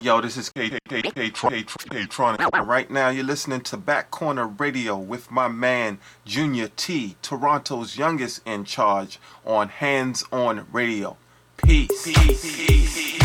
Yo, this is K K K K K Tronic. Right now, you're listening to Back Corner Radio with my man Junior T, Toronto's youngest in charge on Hands On Radio. Peace. Peace.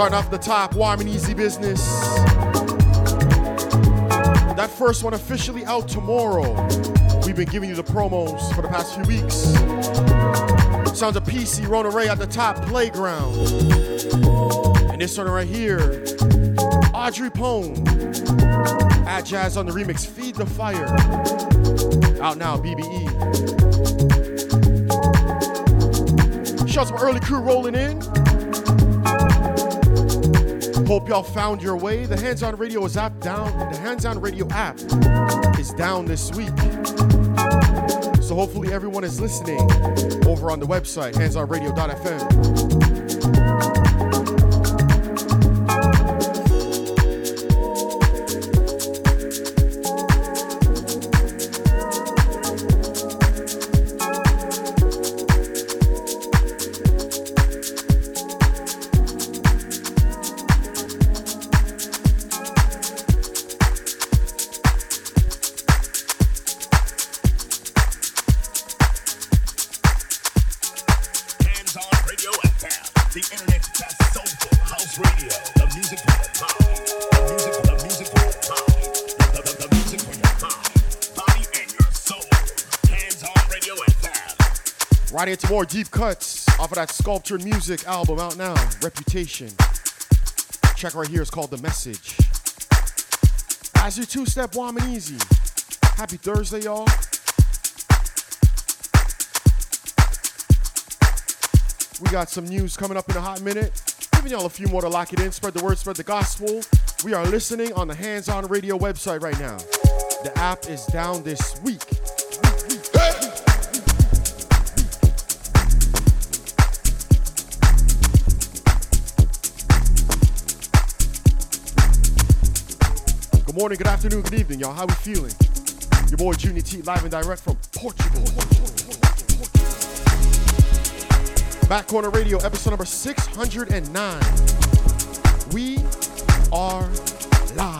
The top, warm and easy business. That first one officially out tomorrow. We've been giving you the promos for the past few weeks. Sounds of Peacey, Rona Ray at the top, Playground. And this one right here, Audrey Powne. At Jazz on the remix, Feed the Fire. Out now, BBE. Shout some early crew rolling in. Hope y'all found your way. The Hands On Radio is app down. The Hands On Radio app is down this week. So hopefully everyone is listening over on the website, handsonradio.fm. Into more deep cuts off of that Sculptured Music album out now, Reputation. Check right here, it's called The Message. As your two step warm and Easy. Happy Thursday, y'all. We got some news coming up in a hot minute. Giving y'all a few more to lock it in. Spread the word, spread the gospel. We are listening on the Hands On Radio website right now. The app is down this week. Good morning, good afternoon, good evening, y'all. How we feeling? Your boy Junior T live and direct from Portugal. Back Corner Radio, episode number 609. We are live.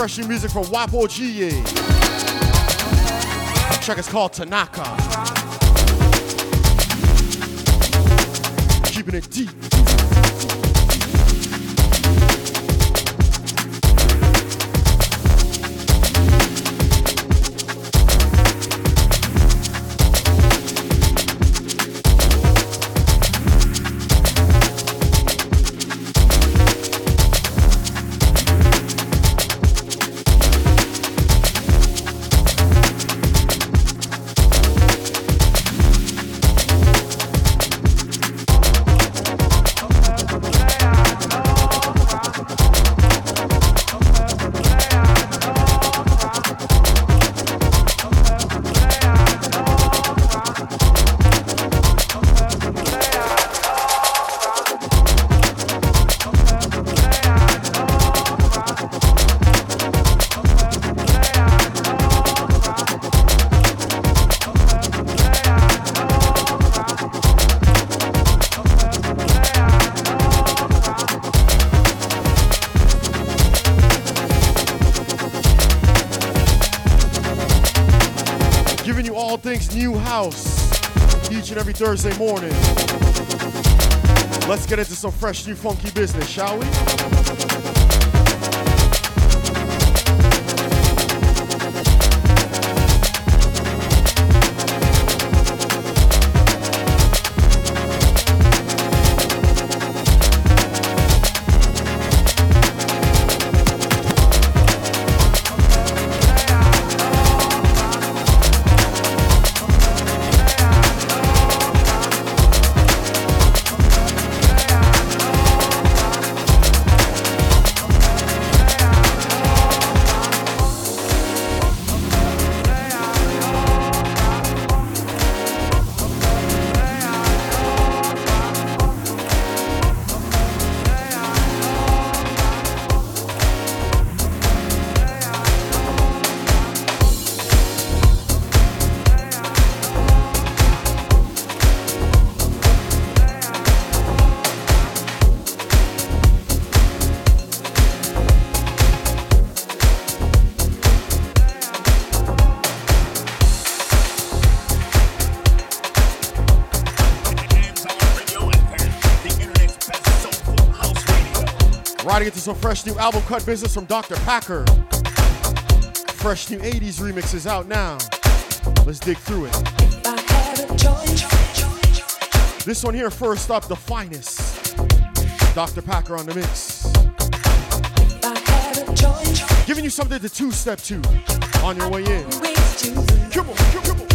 Fresh new music from Wapo G. The track is called Tanaka. Keeping it deep. Thursday morning. Let's get into some fresh, new, funky business, shall we? Fresh new album cut business from Dr. Packer. Fresh new 80s remixes out now. Let's dig through it. This one here first up, the finest. Dr. Packer on the mix. Giving you something to two step to on your way in. Come on, come on,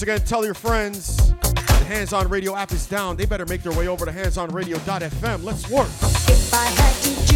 Once again, tell your friends the Hands On Radio app is down. They better make their way over to handsonradio.fm. Let's work.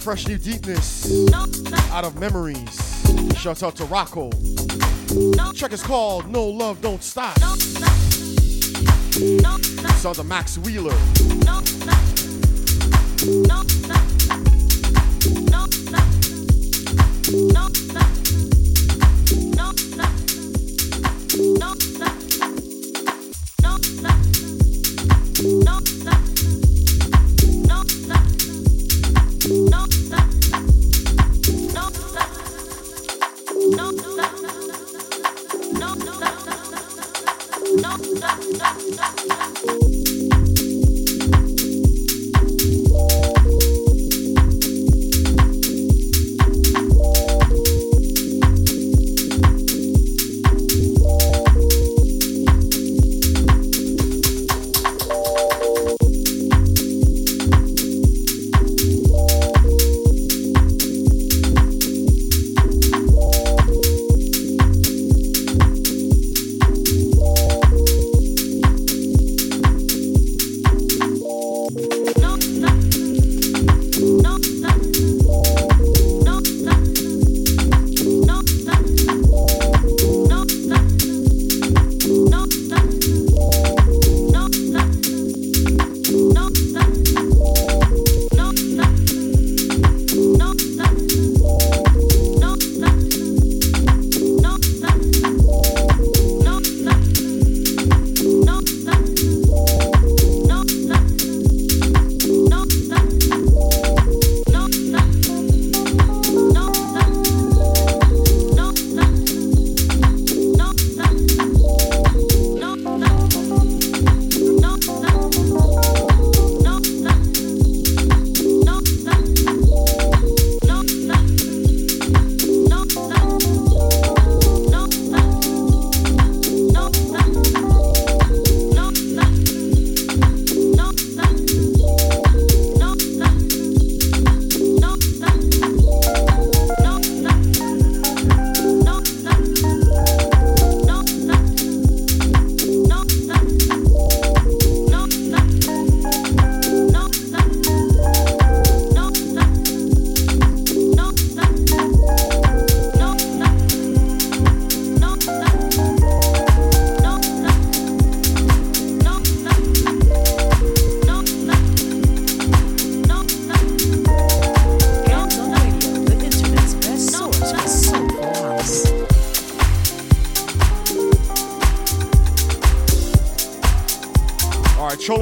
Fresh new deepness out of memories. Shout out to Rocco. Check is called No Love Don't Stop. Sounds of Max Wheeler.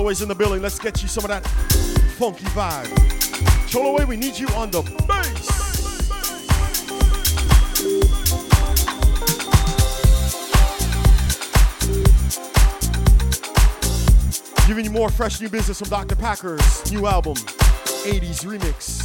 In the building. Let's get you some of that funky vibe. Choloway, we need you on the bass. Giving you more fresh new business from Dr. Packer's new album, 80s Remix.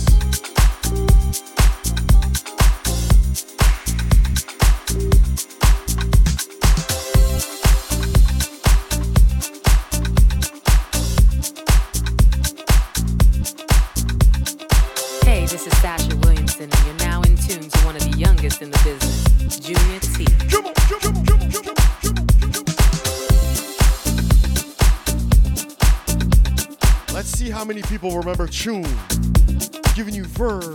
Remember Tune. Giving you verb.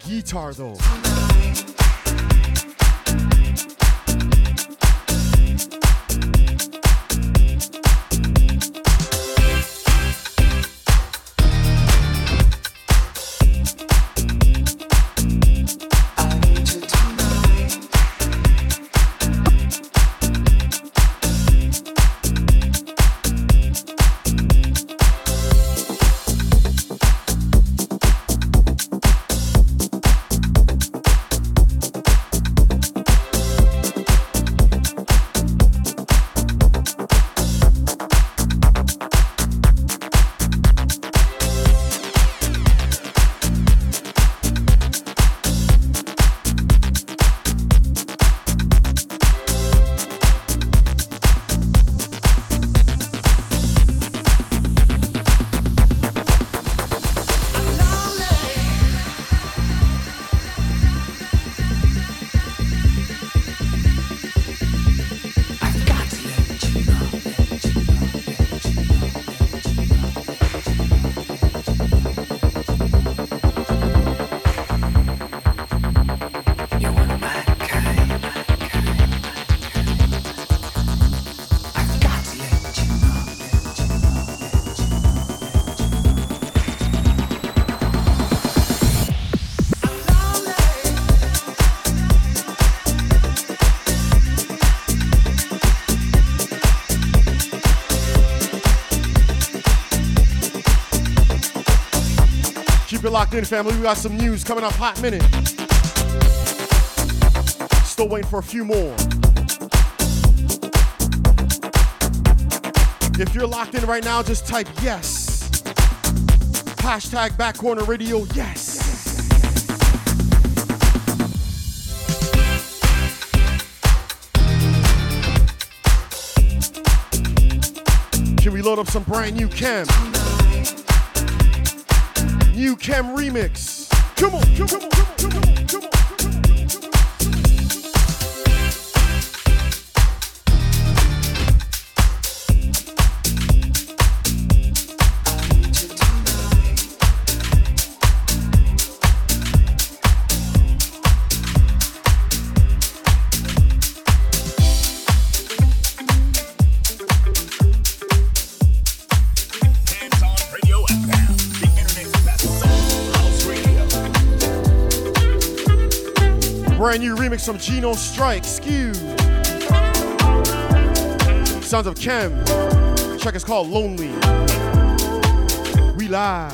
Guitar though. Locked in, family. We got some news coming up hot minute. Still waiting for a few more. If you're locked in right now, just type yes. Hashtag back corner radio, yes. Can we load up some brand new KEM? New KEM remix. Come on, come on, remix from Gino Strike, Skyu. Sounds of KEM. Track is called Lonely. We live.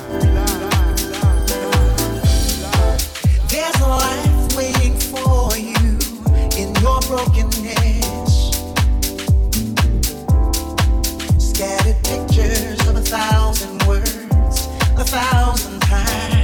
There's a life waiting for you in your brokenness. Scattered pictures of a thousand words, a thousand times.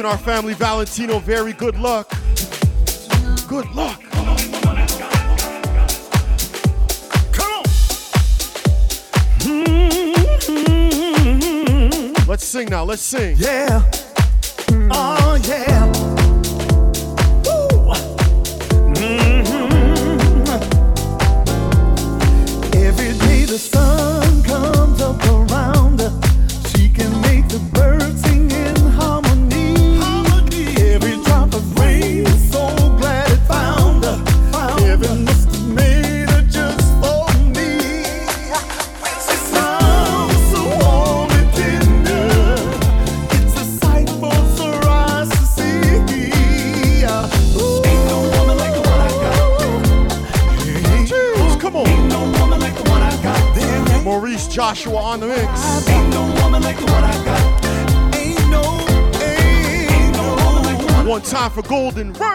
wishing our family Valentino very good luck. Good luck. Mm-hmm. Let's sing now. Let's sing. Yeah. for Golden Road.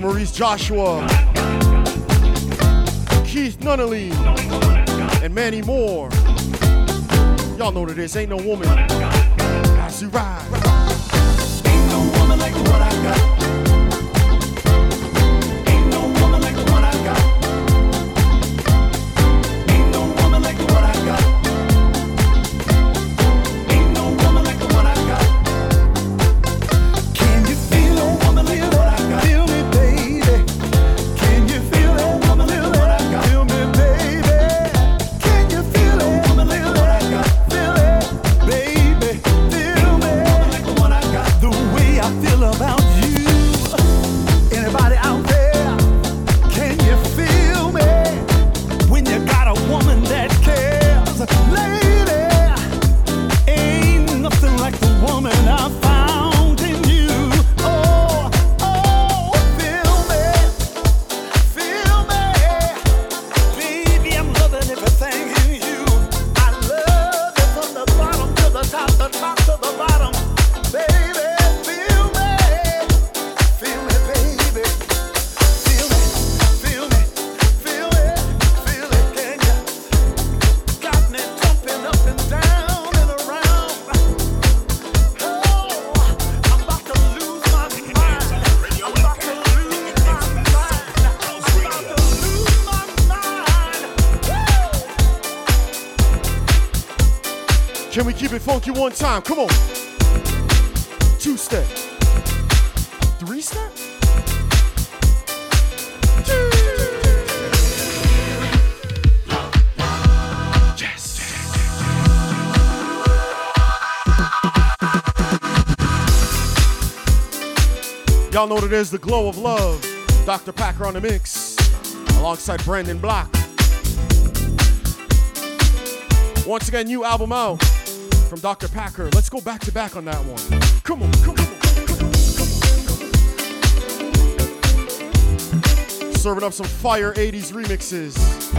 to Maurice Joshua, Keith Nunnally, and Manny Mohr. Y'all know that this ain't no woman. As you ride. one time. Come on. Two step. Three step. Yes. Y'all know what it is, the glow of love. Dr. Packer on the mix, alongside Brandon Block. Once again, new album out from Dr. Packer. Let's go back to back on that one. Come on, come on. Serving up some fire 80s remixes.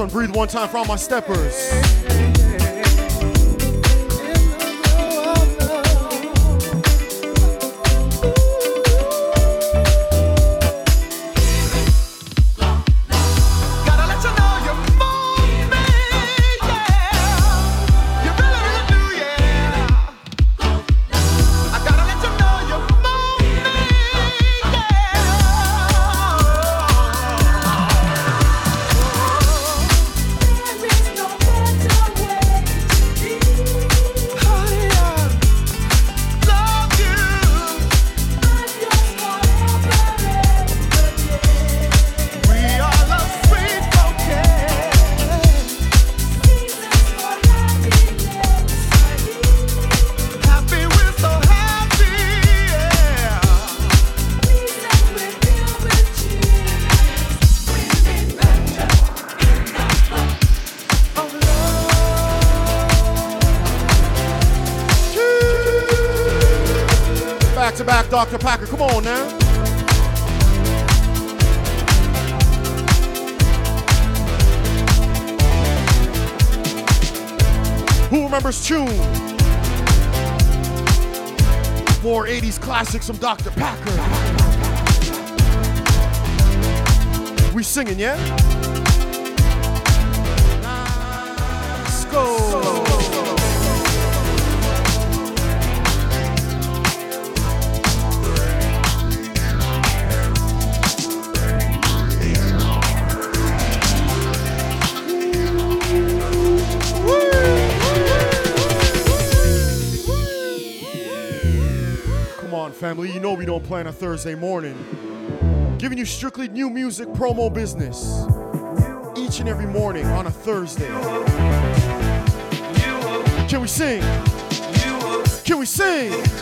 one. Breathe one time for all my steppers. Classic, some Dr. Packer. We singing, yeah? play on a Thursday morning, giving you strictly new music promo business each and every morning on a Thursday. Can we sing? Can we sing?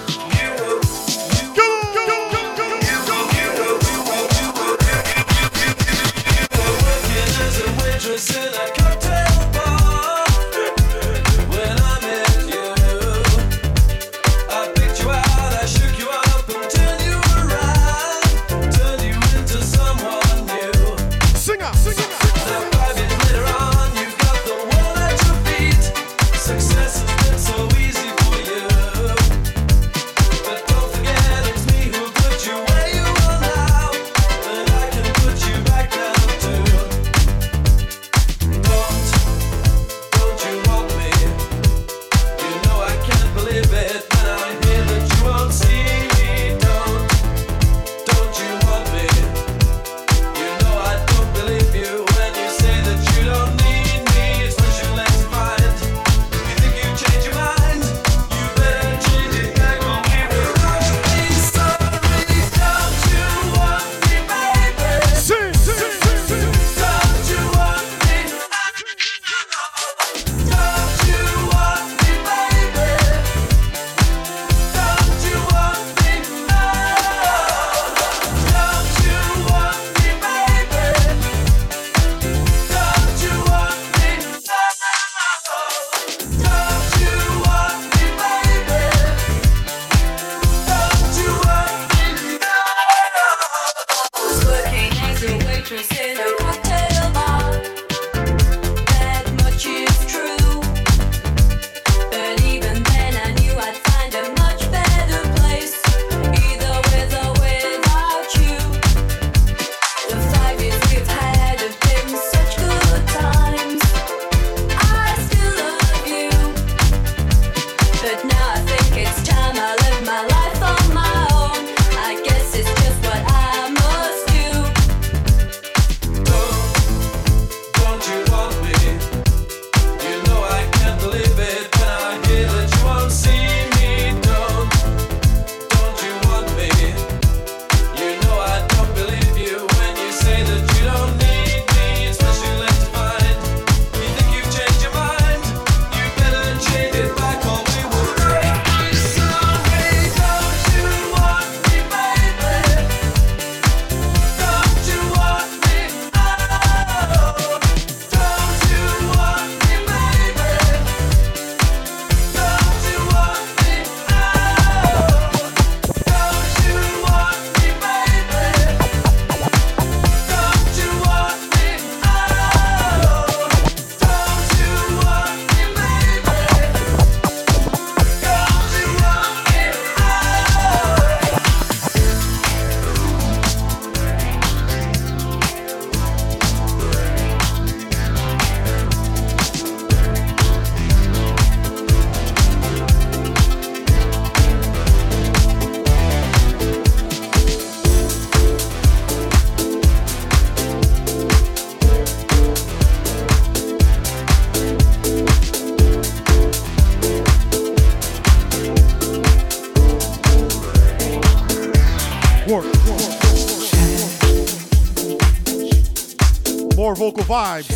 Vibes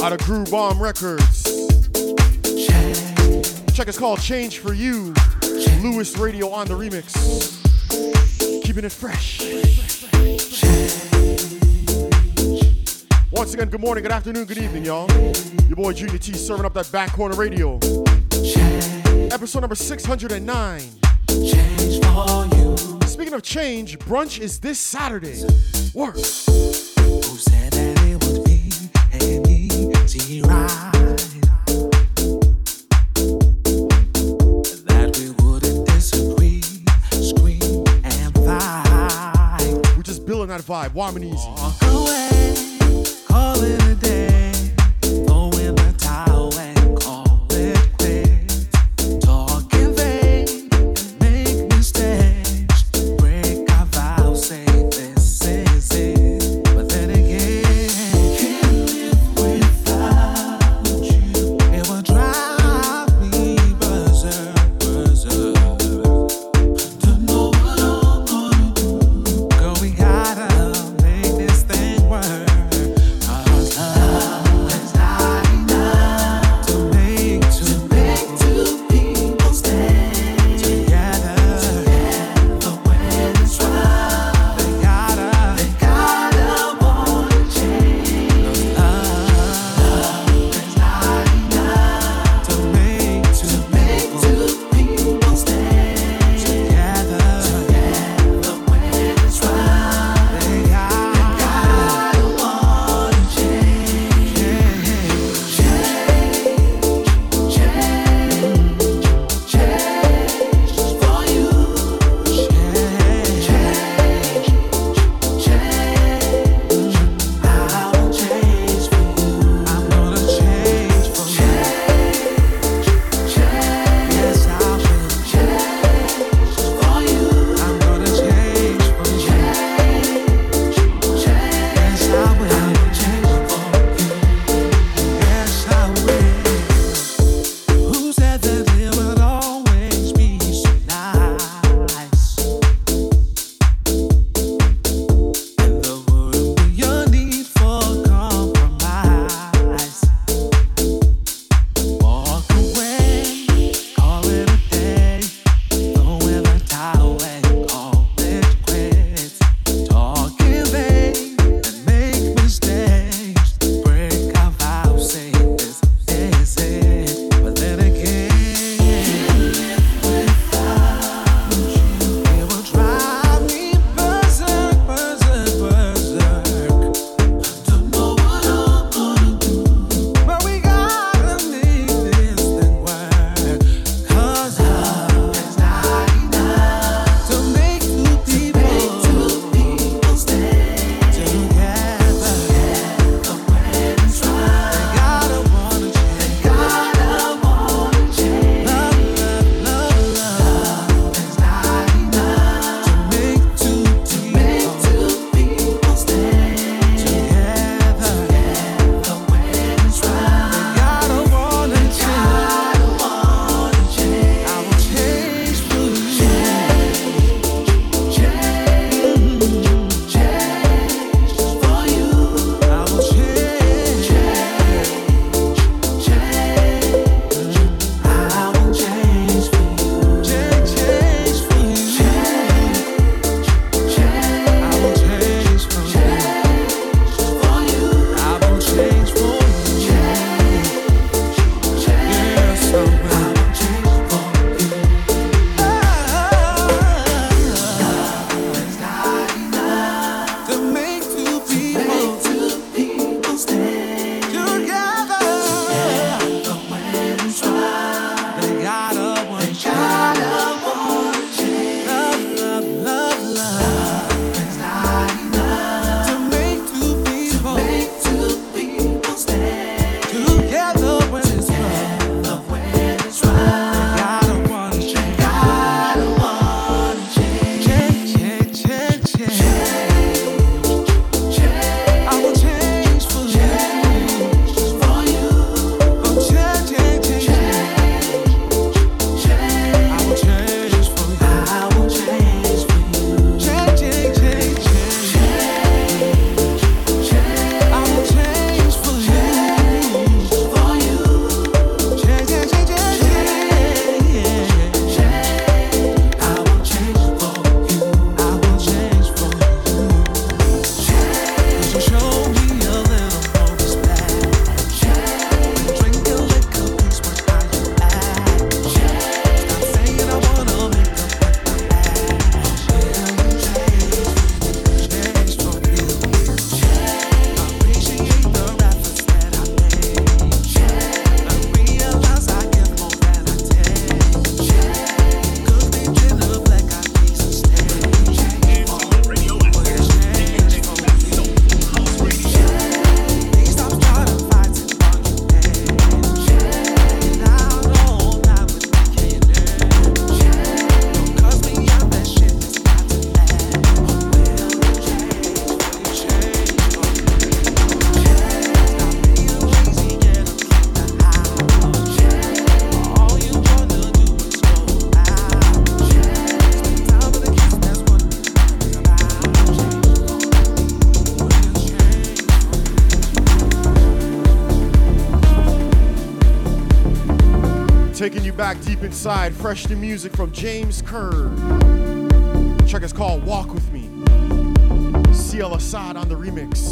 out of Groove Bomb Records. Check is called Change for You. Luis Radio on the remix. Keeping it fresh. Once again, good morning, good afternoon, good evening, y'all. Your boy Junior T serving up that back corner radio. Episode number 609. Speaking of change, brunch is this Saturday. Work. Vibe, warm and easy. Deep inside. Fresh new music from James Curd. Track is called Walk With Me. Cee Elassaad on the remix.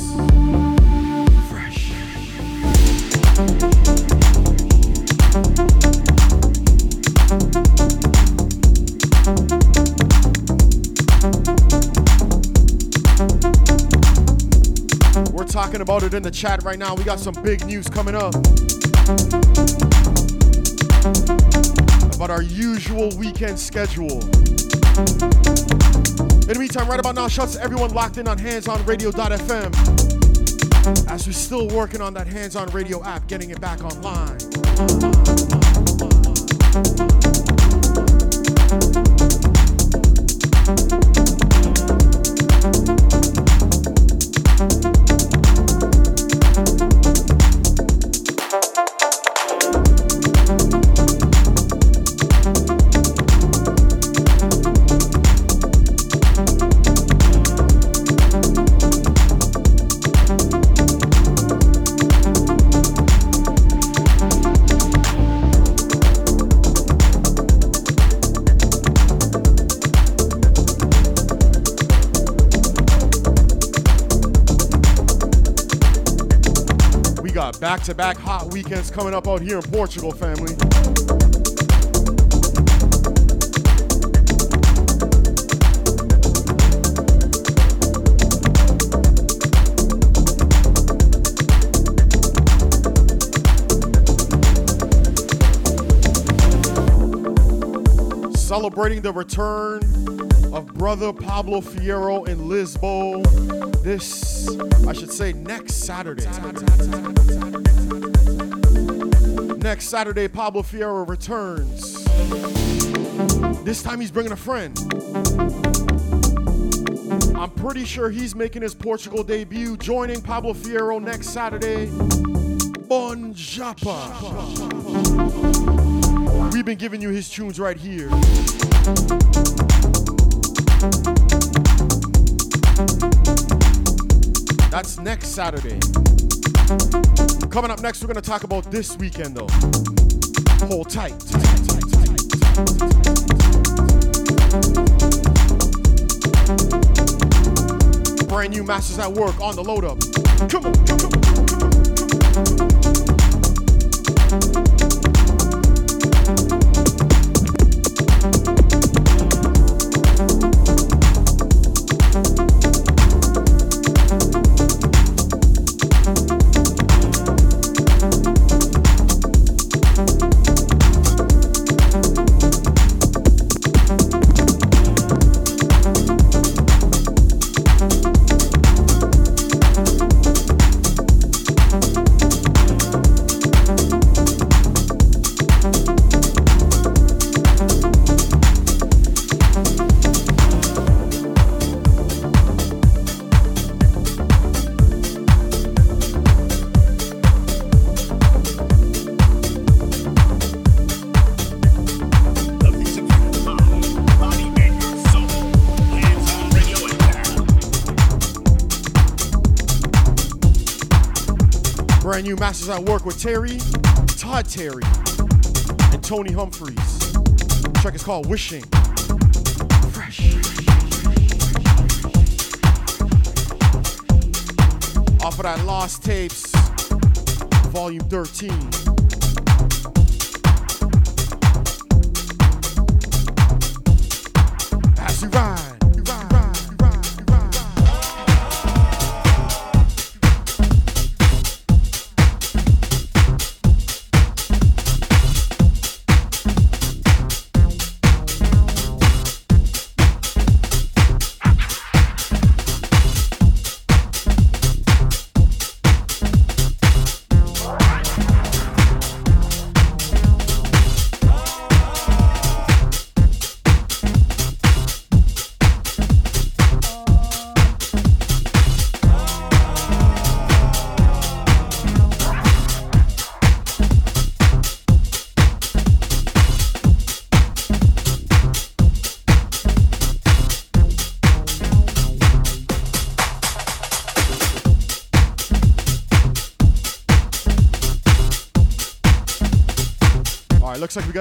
Fresh. We're talking about it in the chat right now. We got some big news coming up our usual weekend schedule. In the meantime, right about now, shouts to everyone locked in on handsonradio.fm as we're still working on that Hands On Radio app, getting it back online. To back hot weekends coming up out here in Portugal, family. Celebrating the return of brother Pablo Fierro in Lisbo this, I should say, next Saturday. Next Saturday, Pablo Fierro returns. This time he's bringing a friend. I'm pretty sure he's making his Portugal debut, joining Pablo Fierro next Saturday. Bon Japa. We've been giving you his tunes right here. That's next Saturday. Coming up next, we're going to talk about this weekend, though. Hold tight. Brand new Masters at Work on the load up. Come on, come on, come on, come on. Masters at Work with Terry, Todd Terry, and Tony Humphries. Track is called Wishing. Fresh. Off of that Lost Tapes, Volume 13.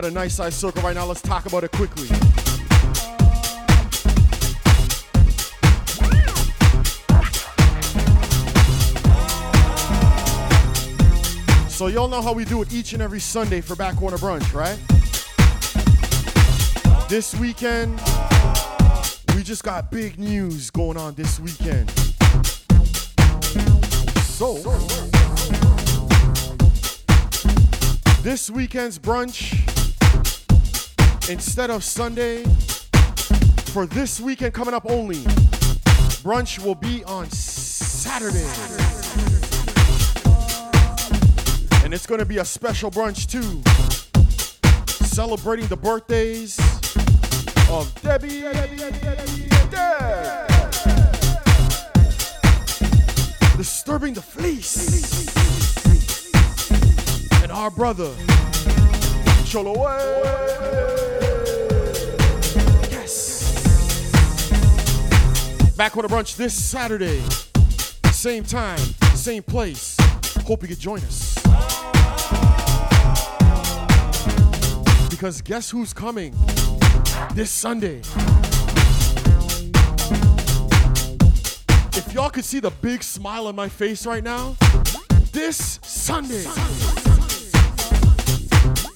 Got a nice size circle right now. Let's talk about it quickly. So y'all know how we do it each and every Sunday for Back Corner Brunch, right? This weekend, we just got big news going on this weekend. So, this weekend's brunch, instead of Sunday, for this weekend coming up only, brunch will be on Saturday. And it's gonna be a special brunch too, celebrating the birthdays of Debbie. Deb. Disturbing the fleece. And our brother, Cholo. Back brunch this Saturday. Same time, same place. Hope you could join us. Because guess who's coming this Sunday? If y'all could see the big smile on my face right now, this Sunday,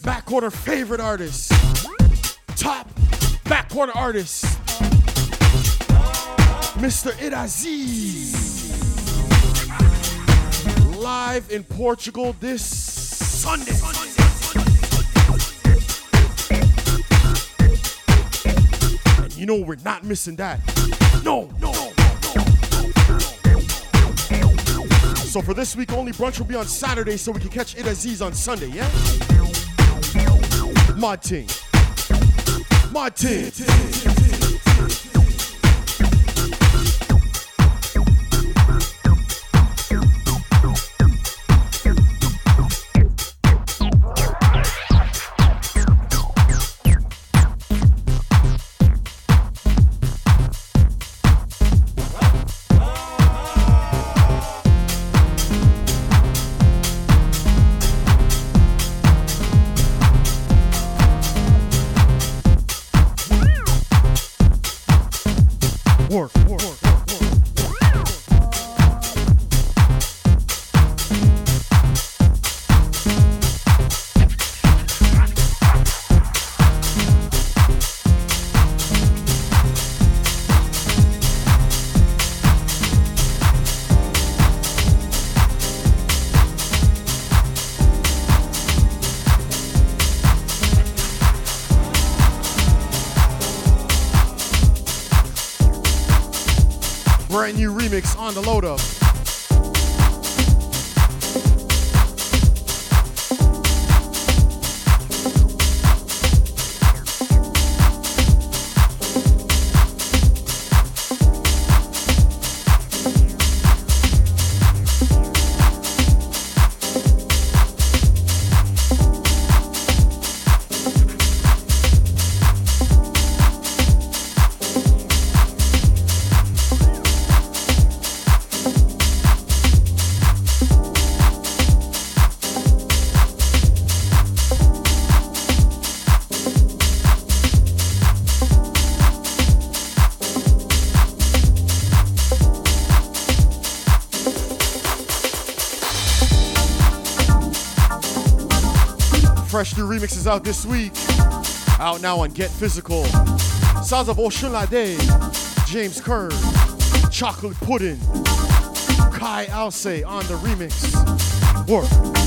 back corner favorite artist, top back corner artist, Mr. Atjazz, live in Portugal this Sunday. And you know we're not missing that. No, no. So for this week only, brunch will be on Saturday so we can catch Atjazz on Sunday, yeah? Martin. Martin. Work, the load up. Remixes out this week. Out now on Get Physical. Sounds of Osunlade, James Curd, Chocolate Pudding, Kai Alce on the remix. Work.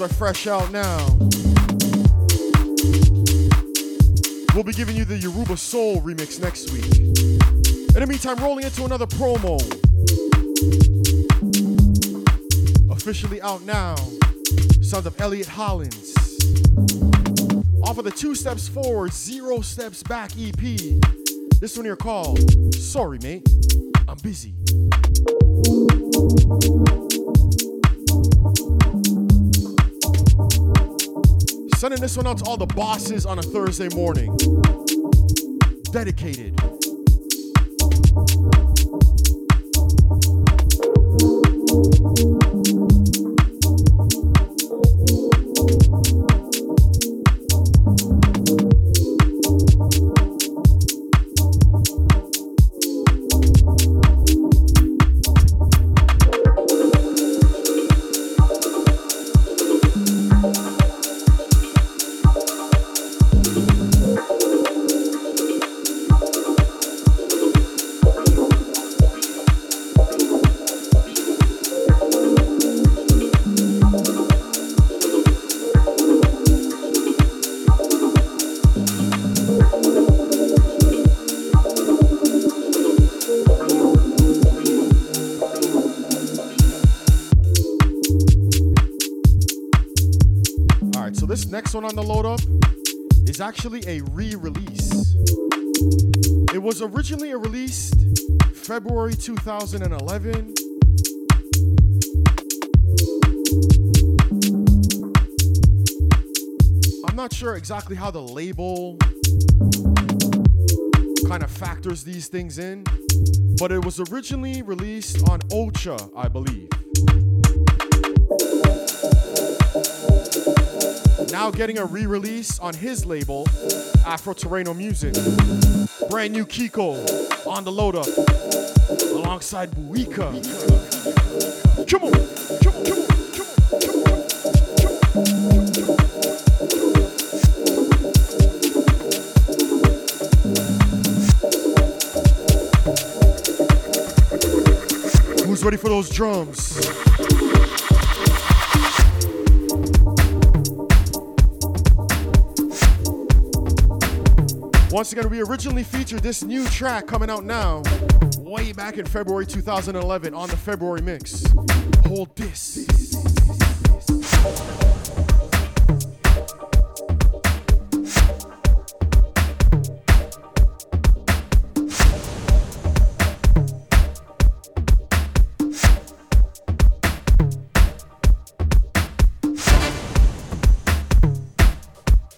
Are fresh out now. We'll be giving you the Yoruba Soul remix next week. In the meantime, rolling into another promo. Officially out now. Sounds of Elliot Hollins. Off of the Two Steps Forward, Zero Steps Back EP. This one here called Sorry, Mate, Sending this one out to all the bosses on a Thursday morning. Dedicated. Next one on the load up is actually a re release. It was originally released February 2011. I'm not sure exactly how the label kind of factors these things in, but it was originally released on Ocha, I believe. Now getting a re-release on his label, Afro Terreno Music. Brand new Kiko on the load up alongside Buika. Come on, come on, come on. Who's ready for those drums? Once again, we originally featured this new track coming out now, way back in February 2011 on the February mix. Hold this.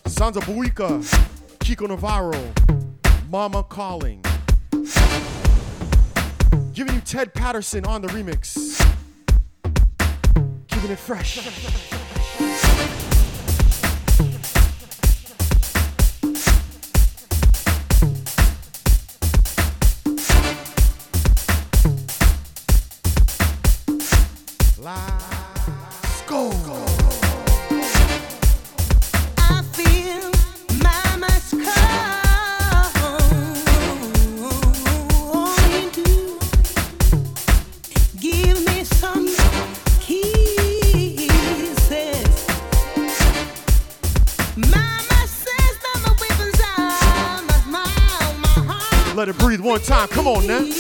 Sounds of Buika, Kiko Navarro, Mama Calling. Giving you Tedd Patterson on the remix. Keeping it fresh. Come on now.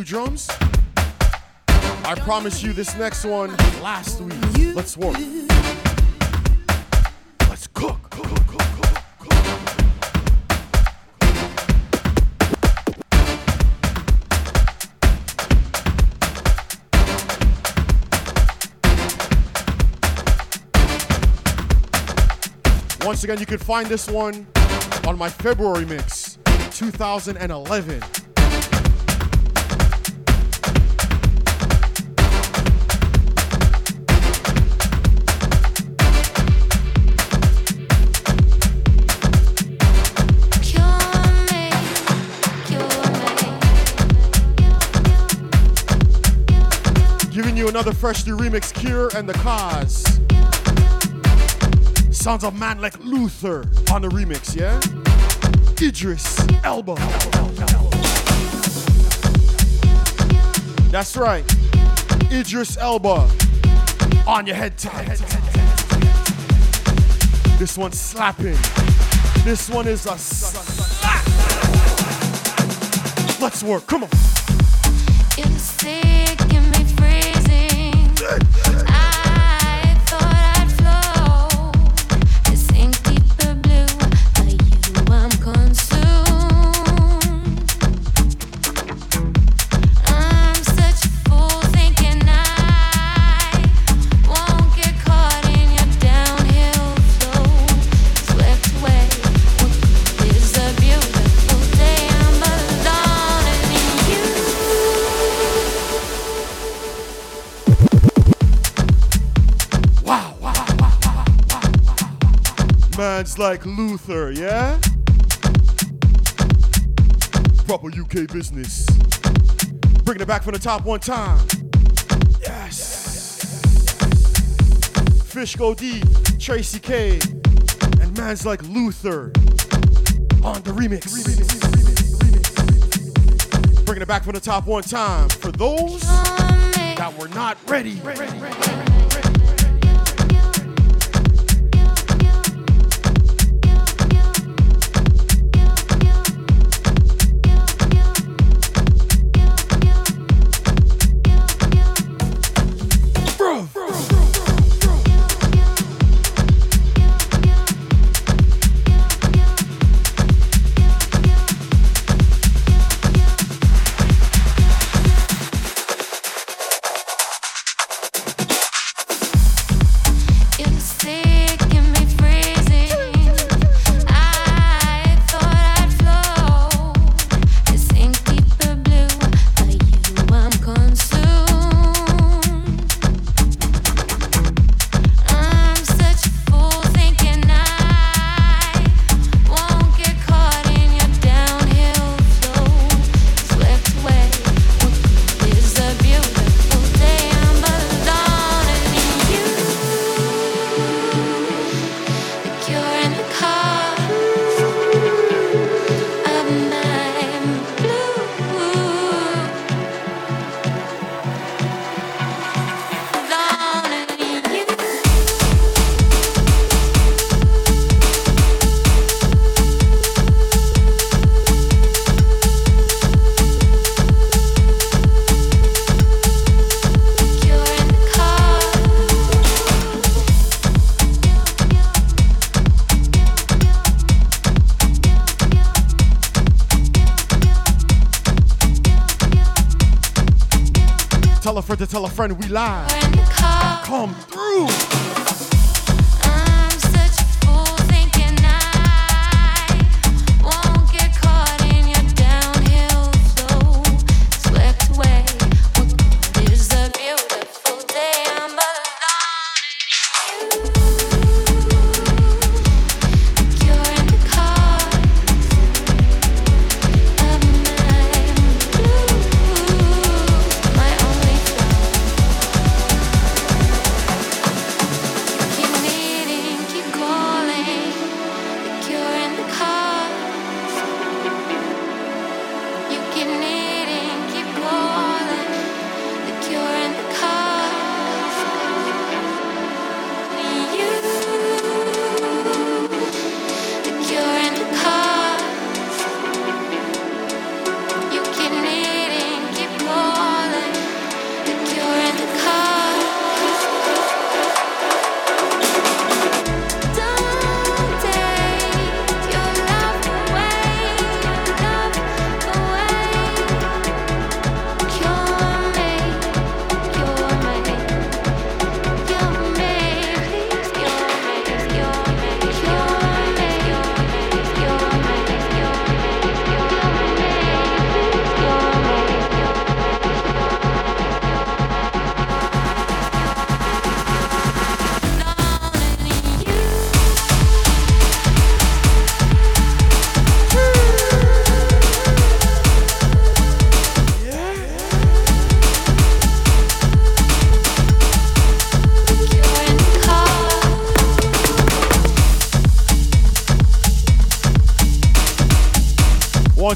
New drums? I promise you this next one last week. Let's work. Let's cook. cook, cook, cook, cook, cook. Once again, you can find this one on my February mix, 2011. You another freshly remixed Cure and the Cause. Sounds of man like Luther on the remix, yeah? Idris Elba. That's right. Idris Elba on your head top. This one's slapping. This one is a slap. Let's work. Come on. Freezing. Man's like Luther, yeah? Proper UK business. Bringing it back from the top one time. Yes. Fish go deep, Tracey K, and man's like Luther on the remix. Bringing it back from the top one time for those that were not ready. Bro. A friend to tell a friend we live. Come through.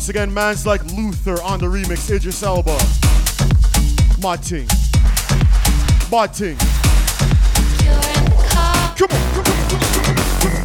Once again, man's like Luther on the remix, Idris Elba. My ting. My ting. Come on, come on. Hey,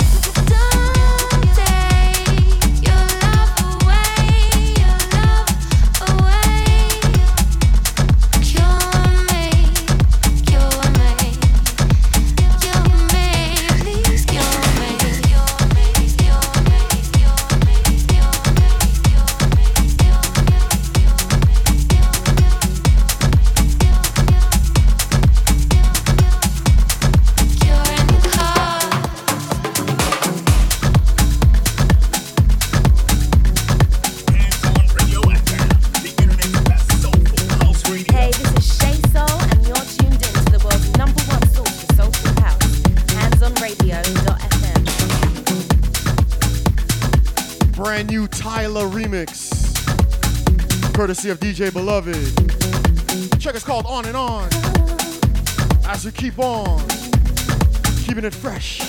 Courtesy of DJ Beloved. Check it's called On and On. As we keep on, keeping it fresh.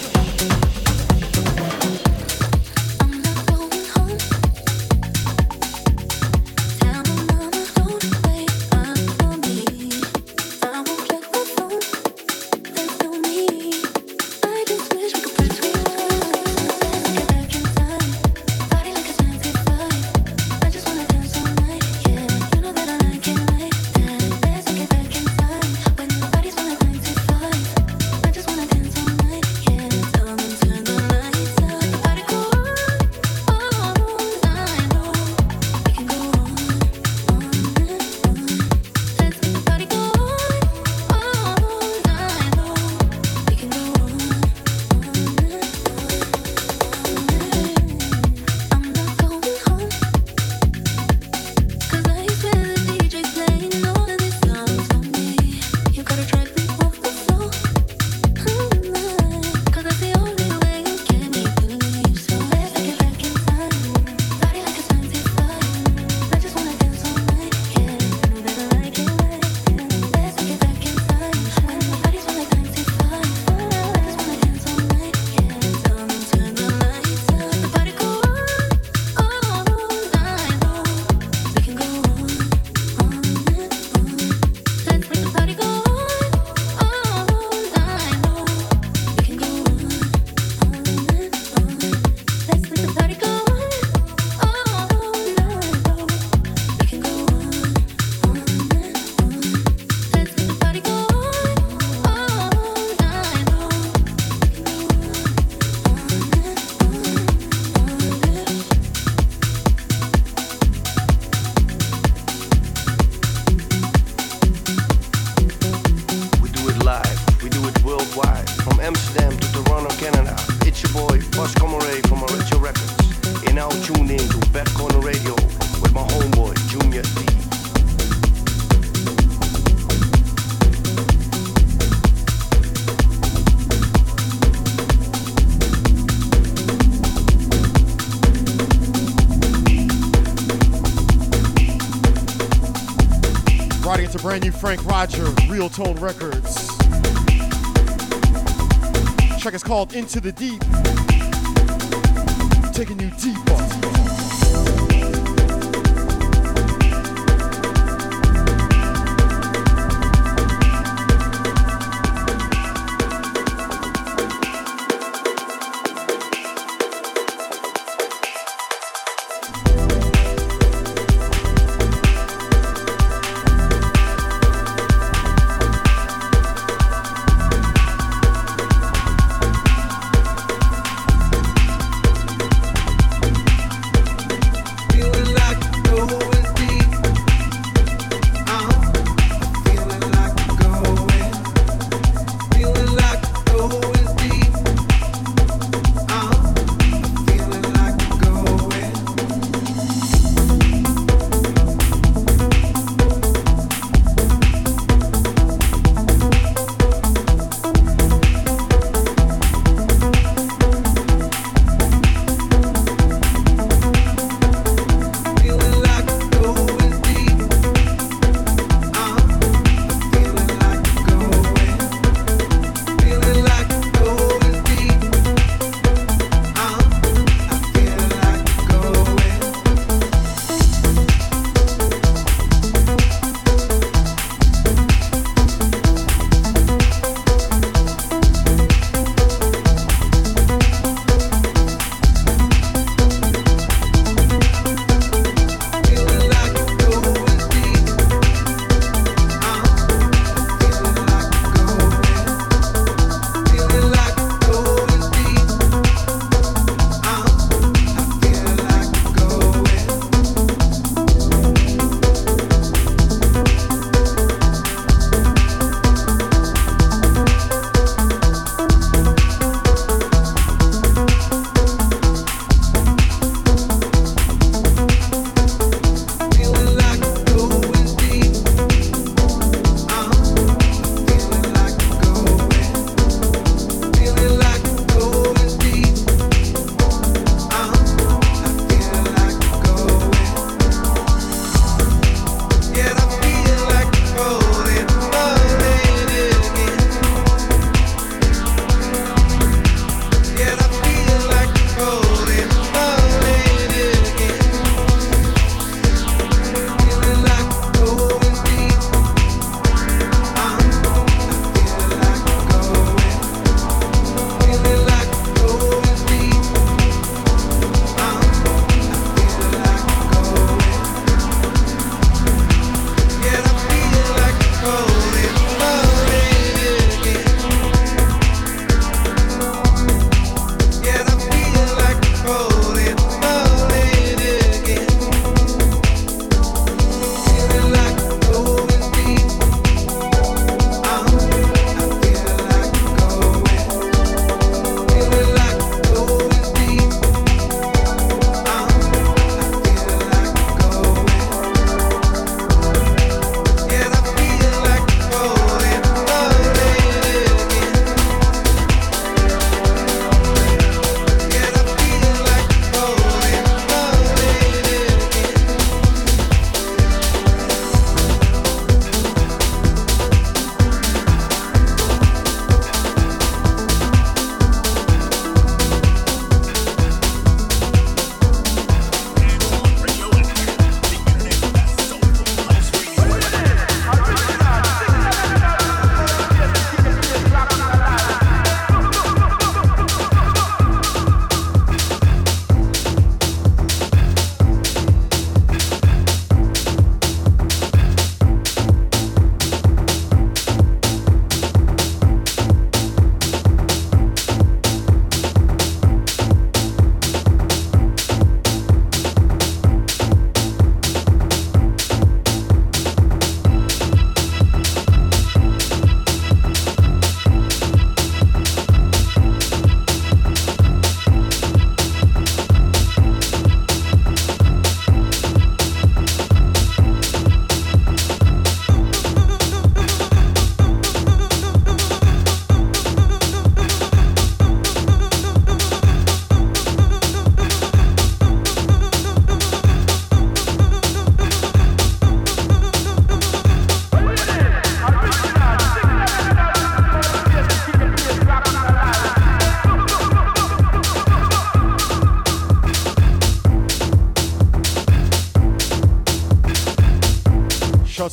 Tone Records. Track is called Into the Deep. Taking you deeper.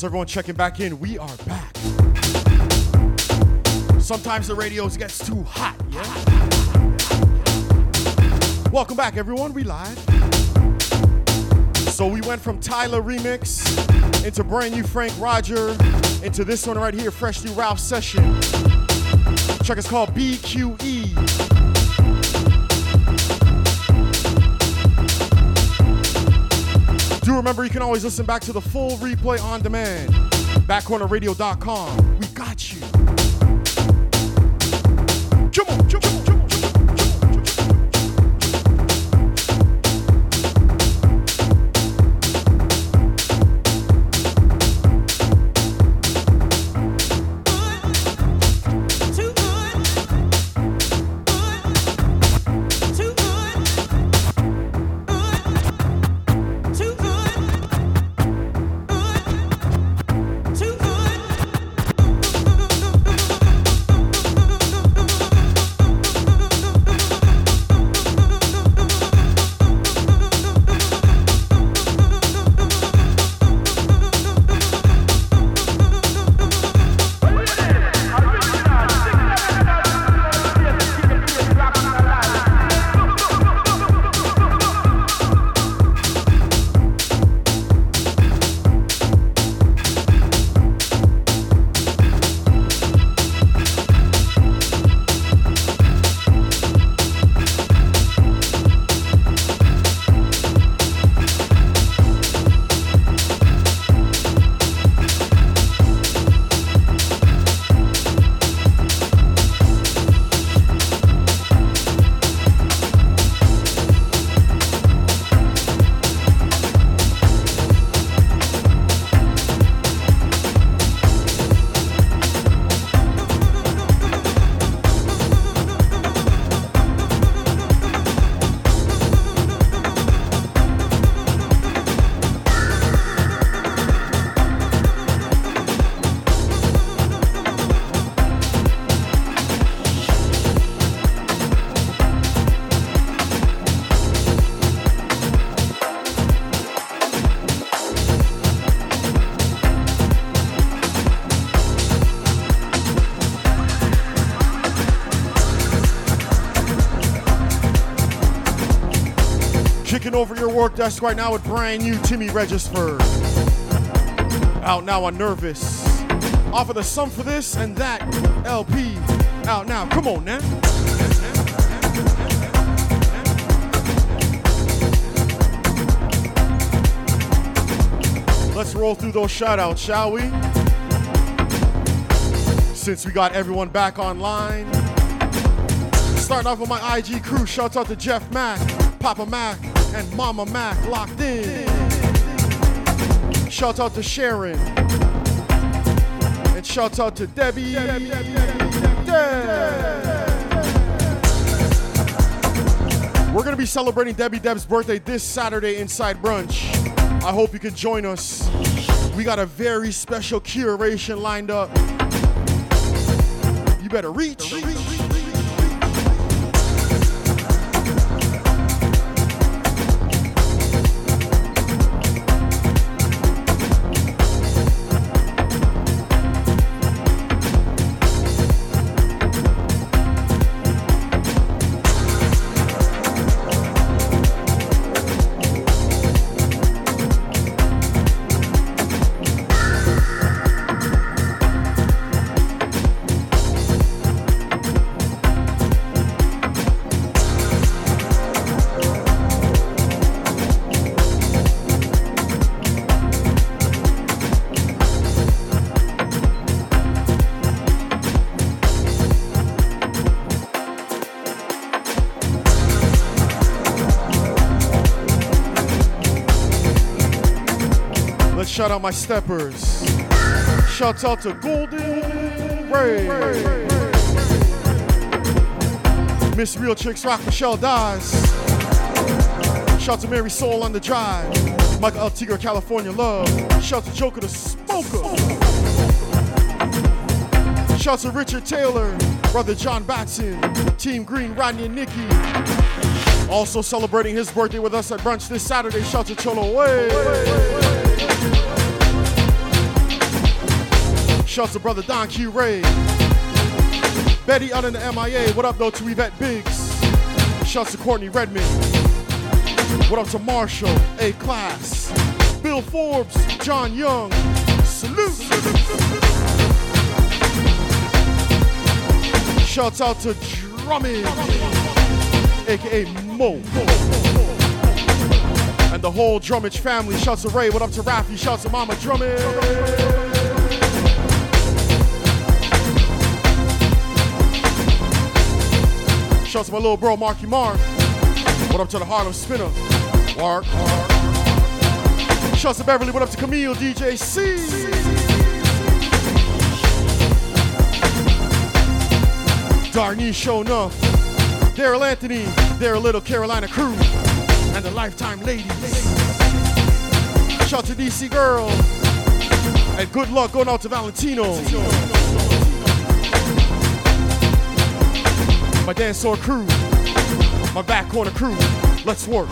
Everyone checking back in. We are back. Sometimes the radio gets too hot, yeah? Welcome back, everyone. We live. So we went from Tyla remix into brand new Franck Roger into this one right here, fresh new Ralph session. Track is called. BQE. Remember you can always listen back to the full replay on demand. Backcornerradio.com. We Kicking over your work desk right now with brand new Timmy Regisford. Out now on Nervous. Off of the Sum for This and That LP. Out now. Come on now. Let's roll through those shout outs, shall we? Since we got everyone back online. Starting off with my IG crew, shouts out to Jeff Mack, Papa Mac, and Mama Mac locked in. Shout out to Sharon. And shout out to Debbie. Deb. We're gonna be celebrating Debbie Deb's birthday this Saturday inside brunch. I hope you can join us. We got a very special curation lined up. You better reach. Let's shout out my steppers. Shout out to Golden Ray. Miss Real Chicks Rock Michelle Dies. Shout to Mary Soul on the Drive. Michael El California Love. Shout to Joker the Smoker. Shout to Richard Taylor, Brother John Batson, Team Green, Rodney and Nikki. Also celebrating his birthday with us at brunch this Saturday. Shout to Cholo Way. Shouts to brother Don Q Ray. Betty out in the MIA. What up though to Yvette Biggs? Shouts to Courtney Redmond. What up to Marshall, A Class, Bill Forbes, John Young. Salute. Shouts out to Drummond, aka Mo. And the whole Drummage family. Shouts to Ray. What up to Rafi? Shouts to Mama Drummond. Shouts to my little bro, Marky Mark. What up to the Harlem Spinner? Mark. Shouts to Beverly. What up to Camille, DJ C. Darnie showing up. Daryl Anthony, their little Carolina crew, and the Lifetime Ladies. Shout to DC Girl. And good luck going out to Valentino. My dance crew. My back corner crew. Let's work.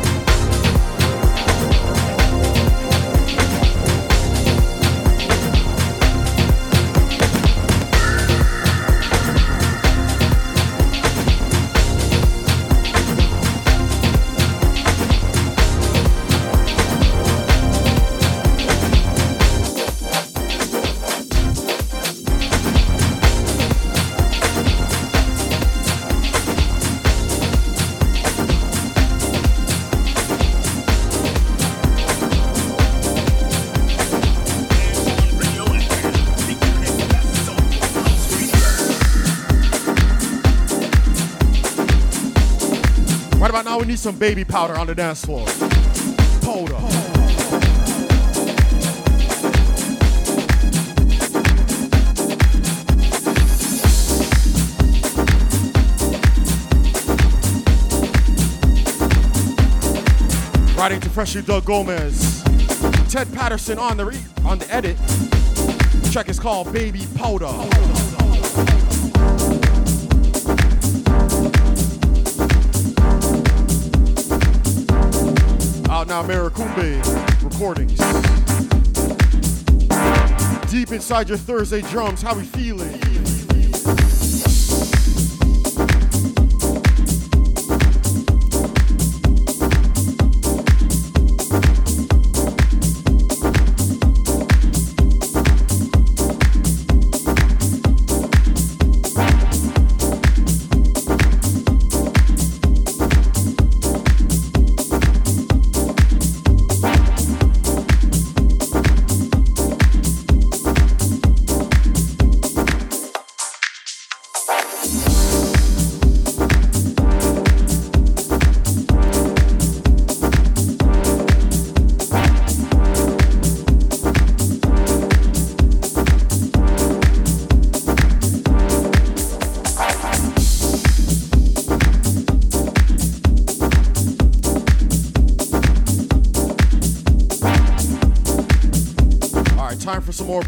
Need some baby powder on the dance floor. Powder. Writing to freshly Doug Gomez. Tedd Patterson on the re- on the edit. The track is called Baby Powda. Out now, Marakumbe recordings. Deep inside your Thursday drums, how we feeling?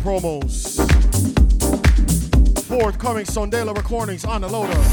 Promos. Forthcoming Sondela recordings on the loader.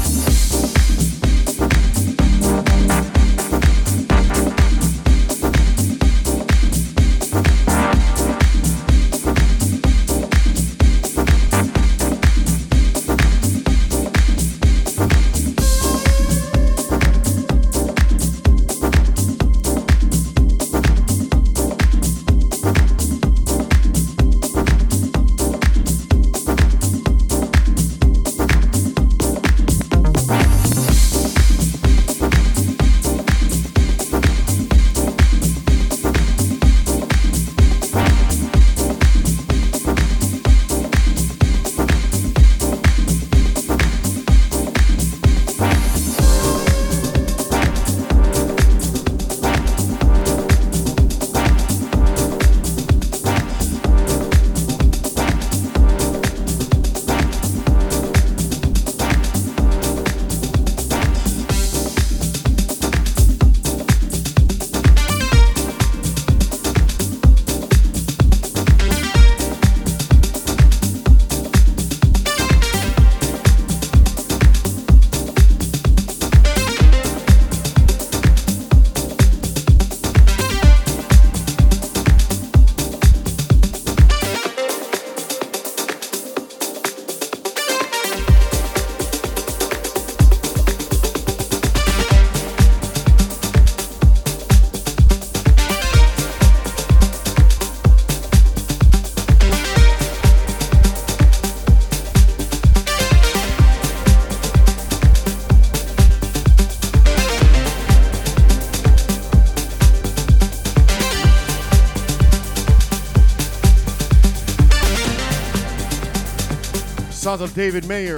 Sounds of David Mayer.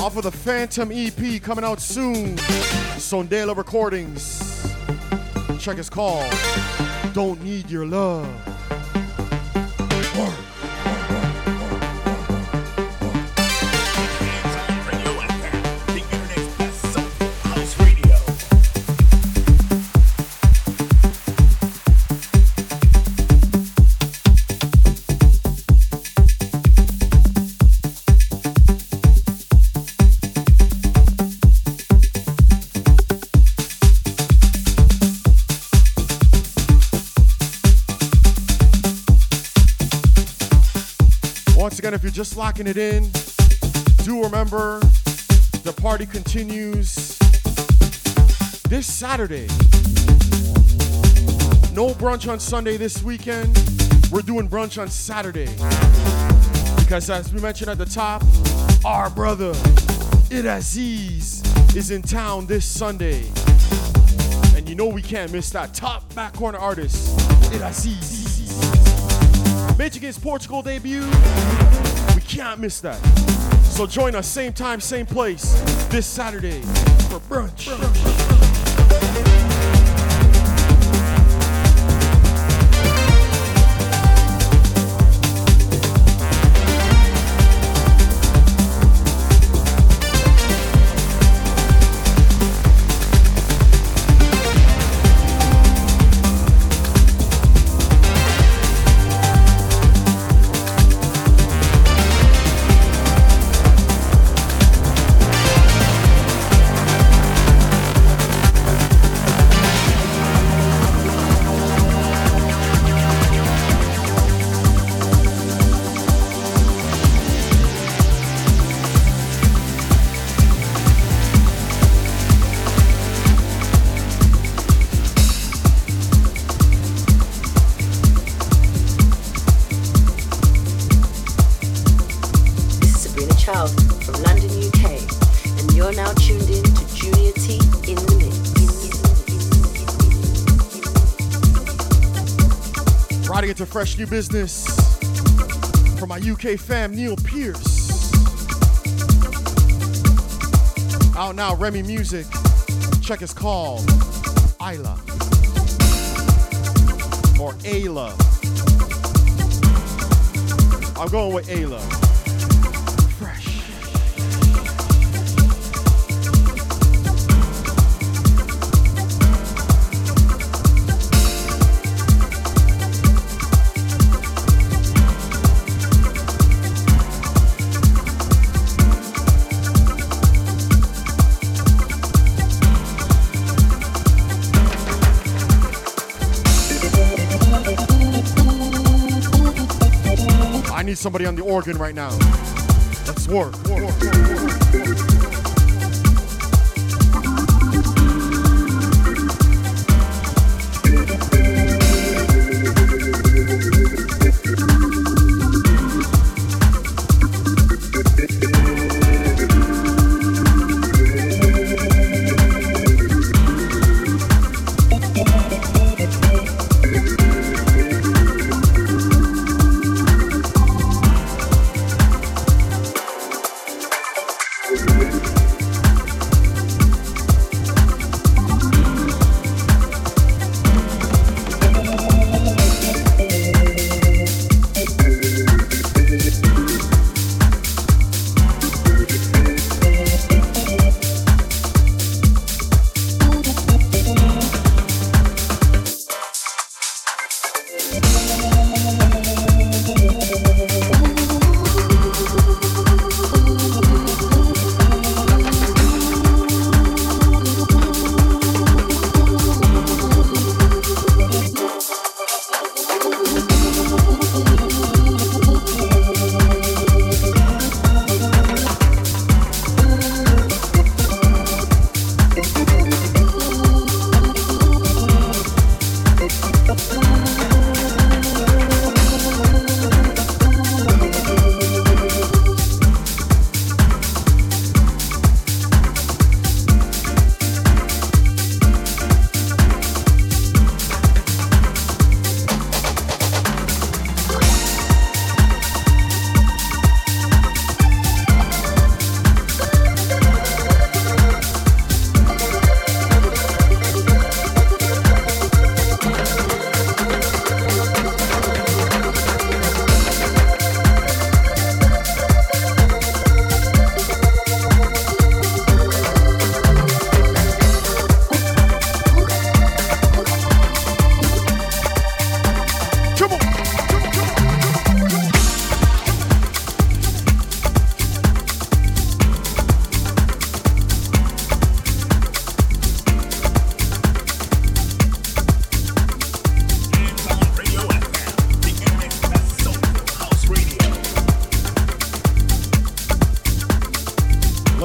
Off of the Phantom EP coming out soon. Sondela Recordings. Check his call. Don't need your love. Just locking it in, do remember the party continues this Saturday. No brunch on Sunday this weekend. We're doing brunch on Saturday. Because as we mentioned at the top, our brother, Idd Aziz, is in town this Sunday. And you know we can't miss that top back corner artist, Idd Aziz. Against Portugal debut. We can't miss that. So join us same time, same place this Saturday for brunch. This Into business from my UK fam, Neil Pierce. Out now, Remy Music. Check his call, Isla. Or Ayla. I'm going with Ayla. Somebody on the organ right now. Let's work. work, work, work.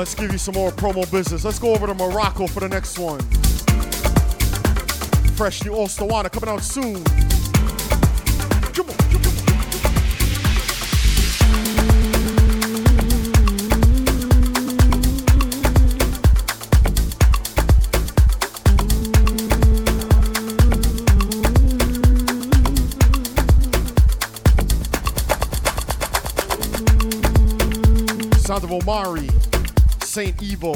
Let's give you some more promo business. Let's go over to Morocco for the next one. Fresh new Ostawana coming out soon. Come on. Sound of Omary, Saint Evo,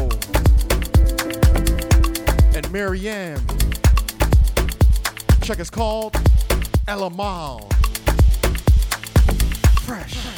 and Meryame. Check is called El Amal. Fresh.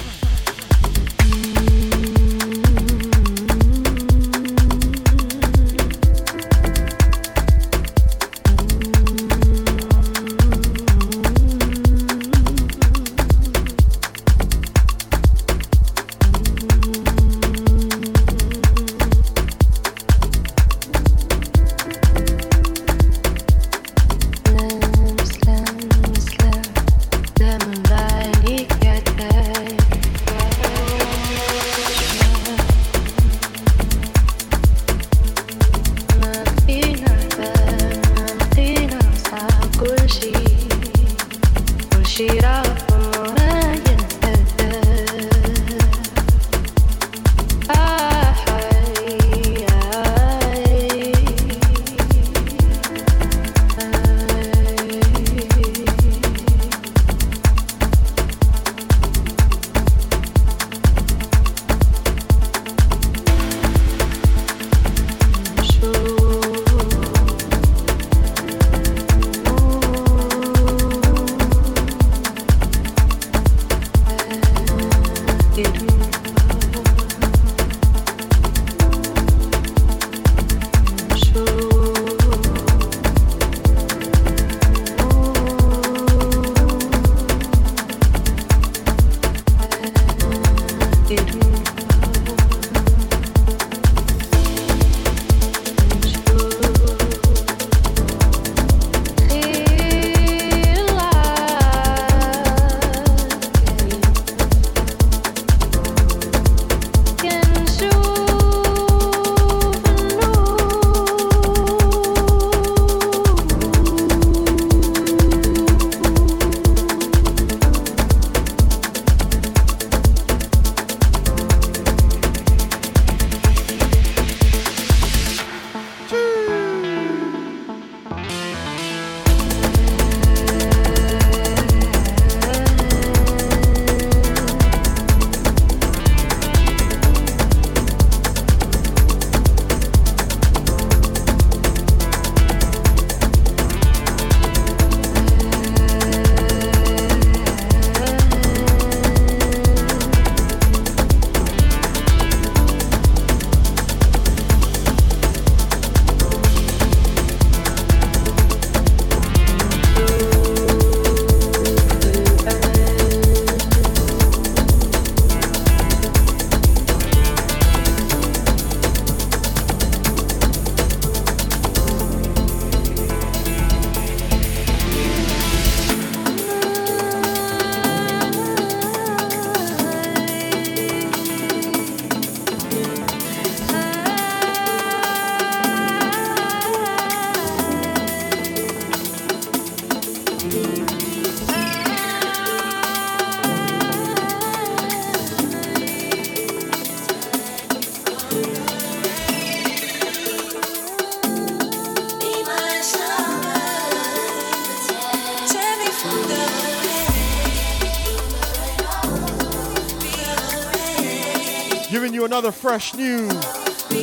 Another fresh new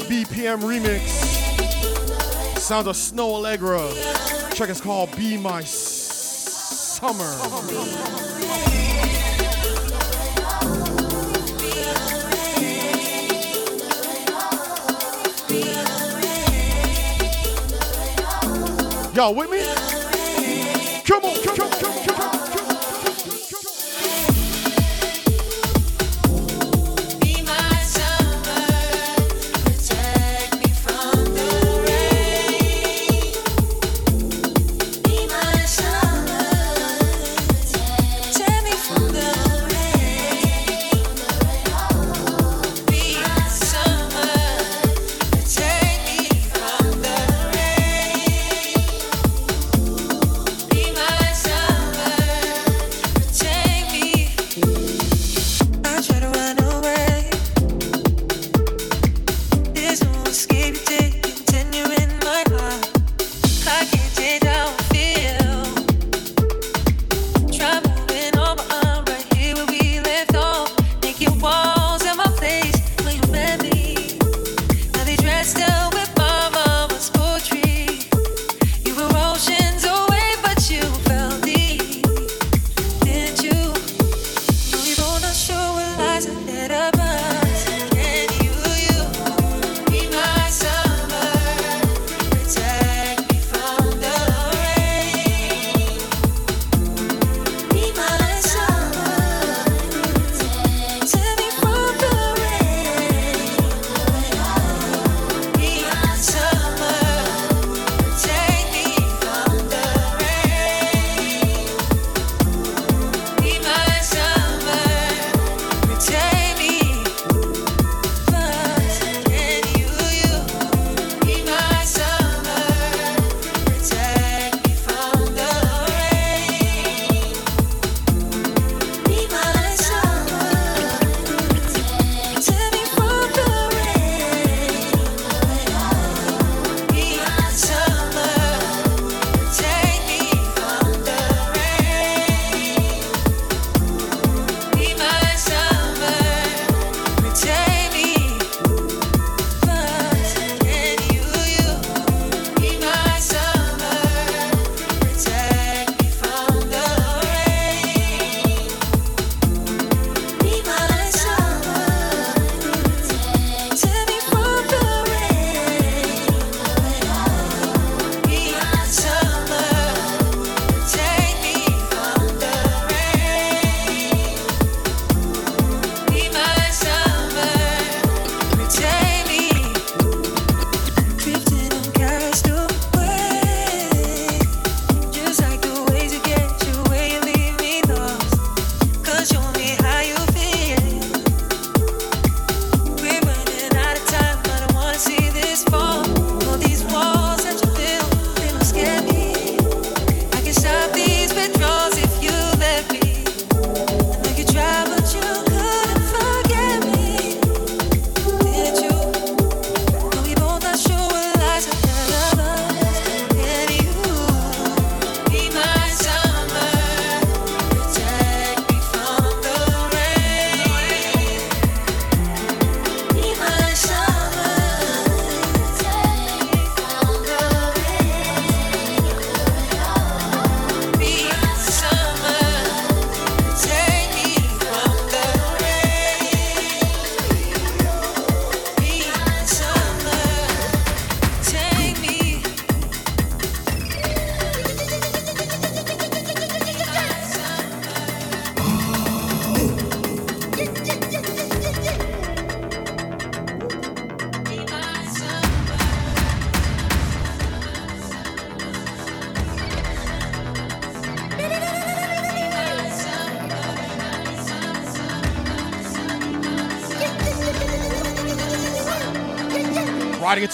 BPM remix. Sound of Snoh Alegra. Check it's called Be My Summer. Y'all with me? Come on, come on, come on, come on, come on.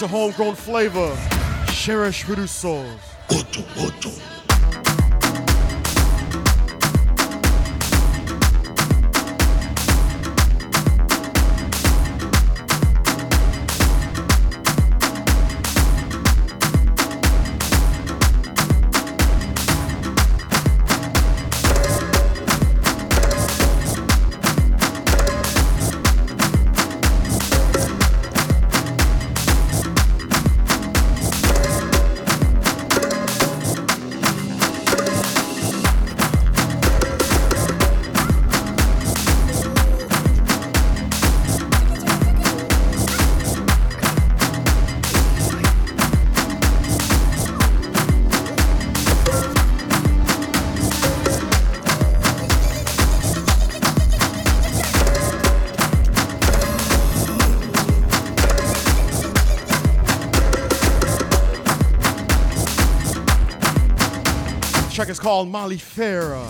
Into homegrown flavor. Cherish Rusos. track called Mallifera.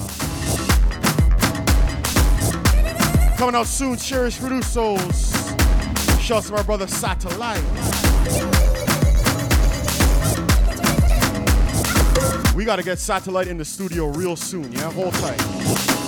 Coming out soon, Cherish Rusos. Shouts to my brother Satellite. We gotta get Satellite in the studio real soon, yeah? Hold tight.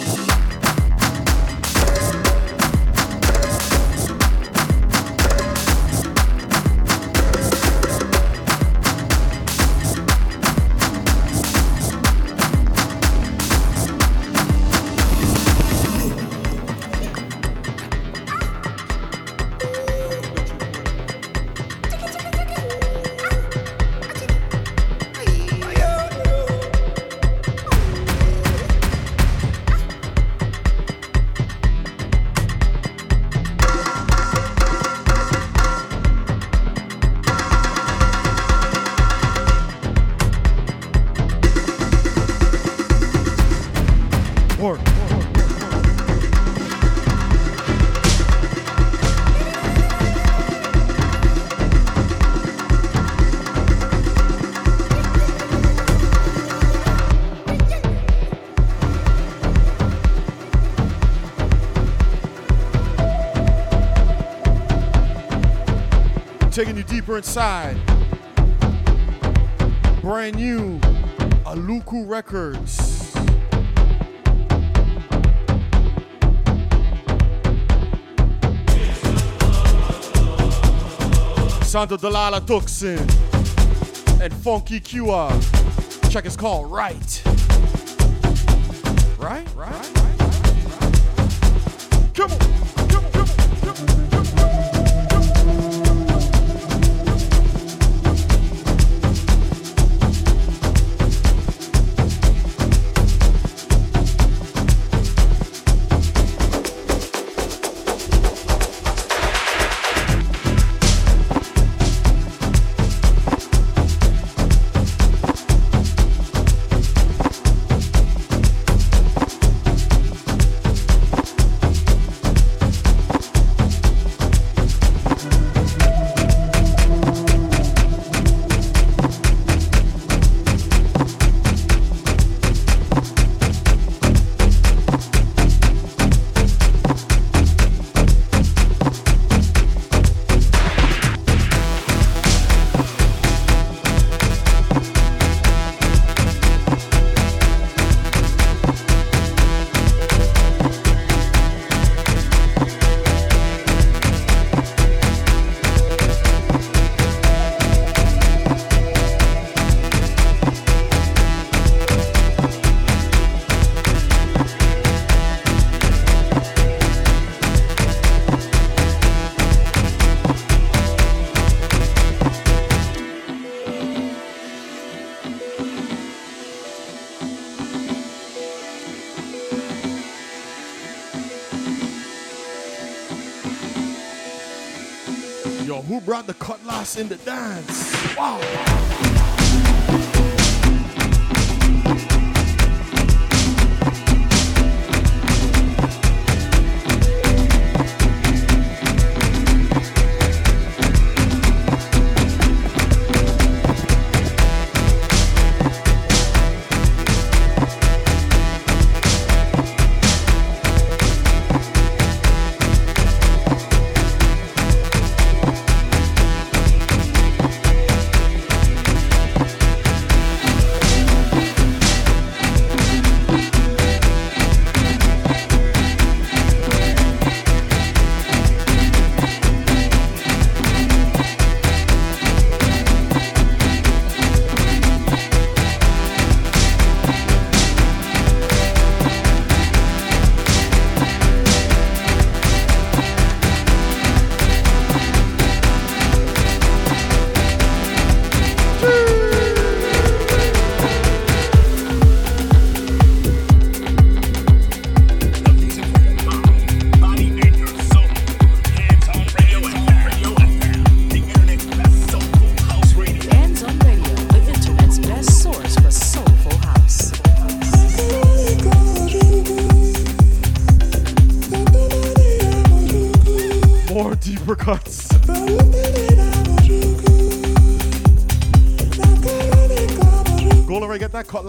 Deeper inside. Brand new Aluku Records. Santo Dlala Thukzin and Funky Qla. Check is called right, right, right. Brought cutlass in the dance? Wow.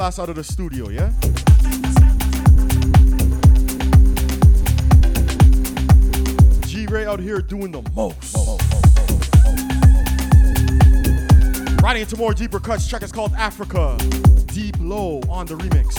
Cutlass out of the studio, yeah? G Ray out here doing the most. Riding into more deeper cuts. Track is called Africa. Deep Lo on the remix.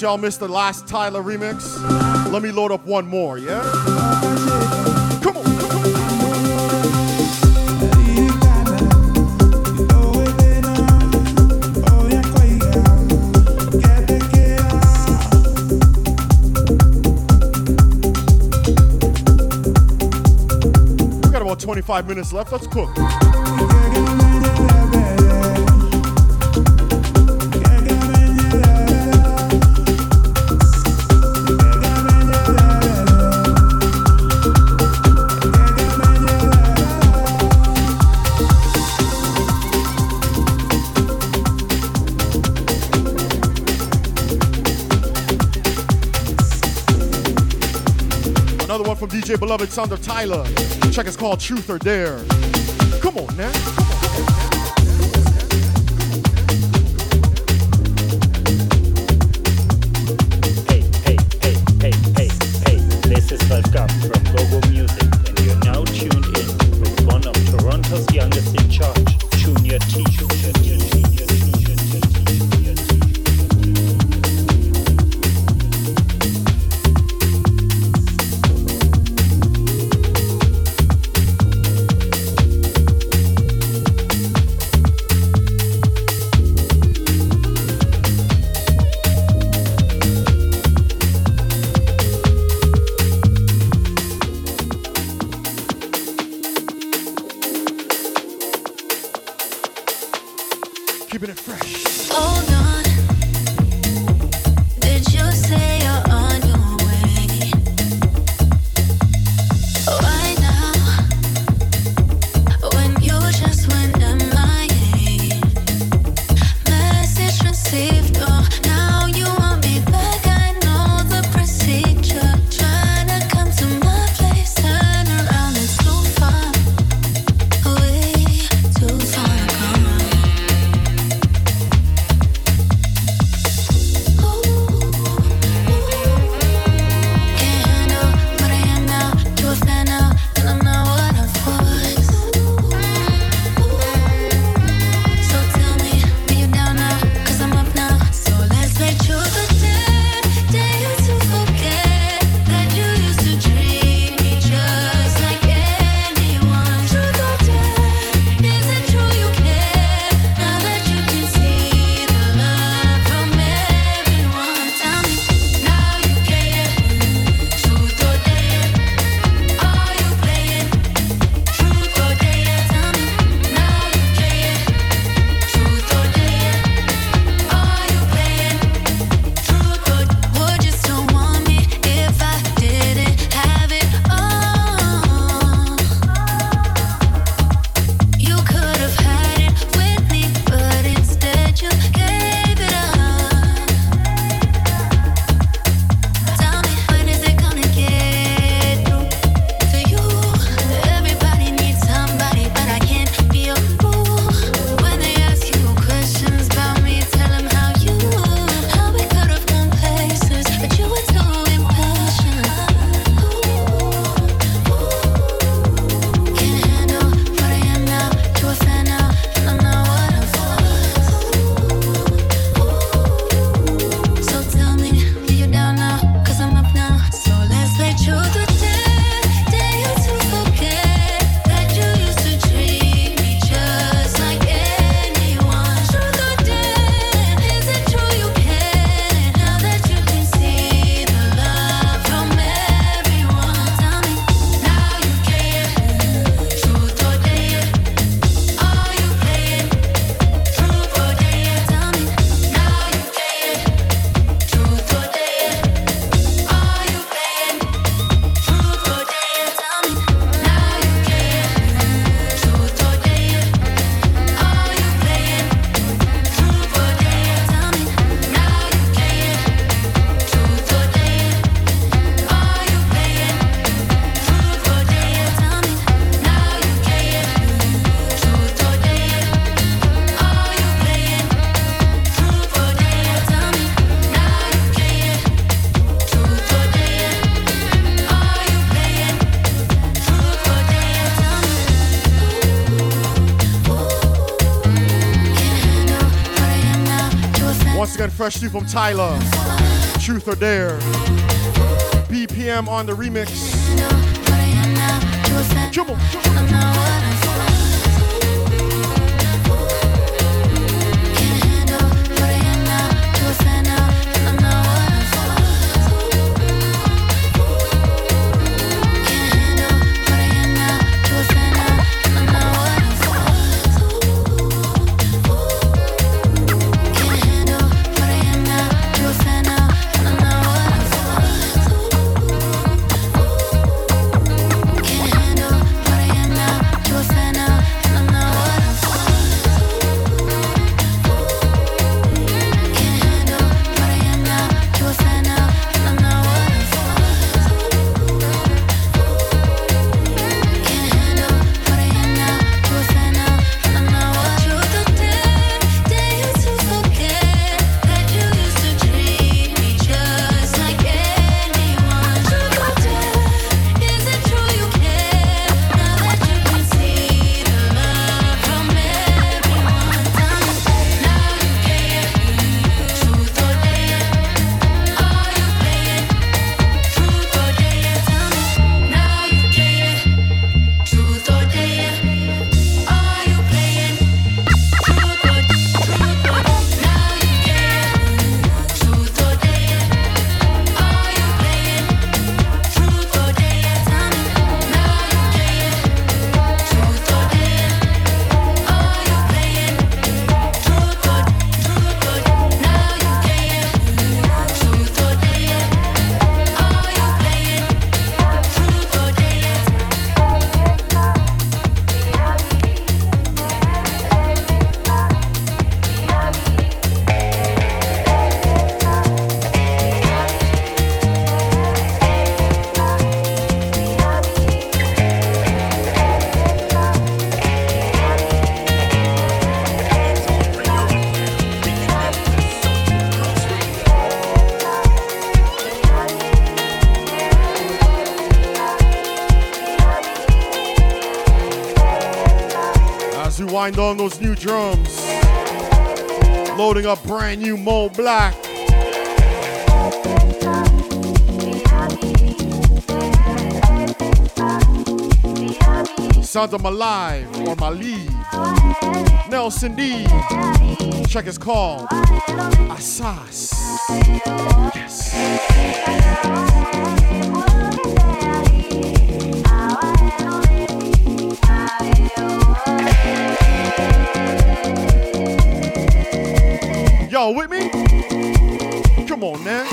Since y'all missed the last Tyla remix, let me load up one more, yeah? Come on. We got about 25 minutes left. Let's cook. DJ Beloved Sound of Tyla. Check is called Truth or Dare. Come on now. Fresh two from Tyla. Truth or Dare. BPM on the remix. Come loading up brand new MoBlack. Sounds of Malive or my leave. Nelson D. Check is called Asas. Come on, man.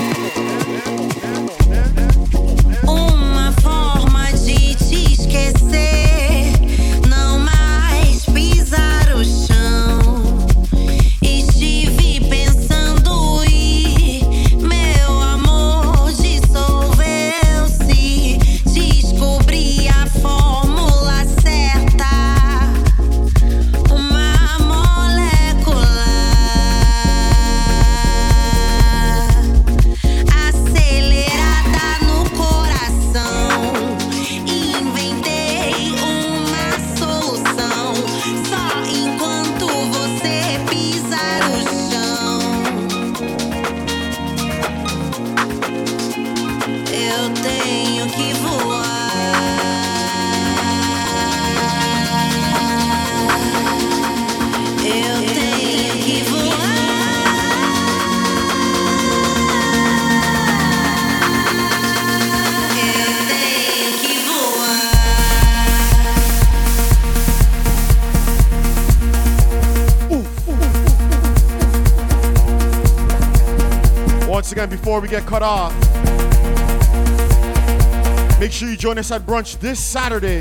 Join us at brunch this Saturday.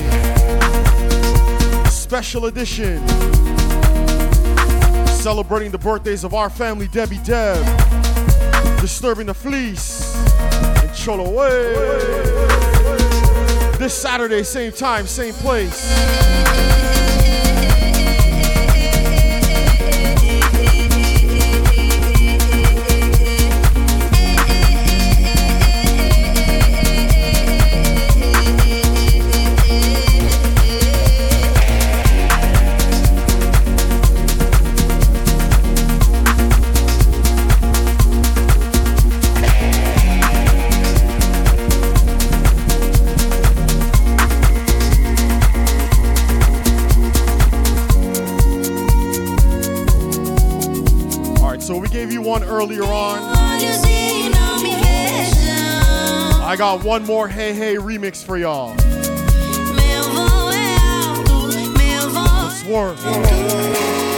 Special edition. Celebrating the birthdays of our family, Debbie Deb. Disturbing the Fleece. And Cholo Way. This Saturday, same time, same place. gave you one earlier on. I got one more Hey Hey remix for y'all. The swerve.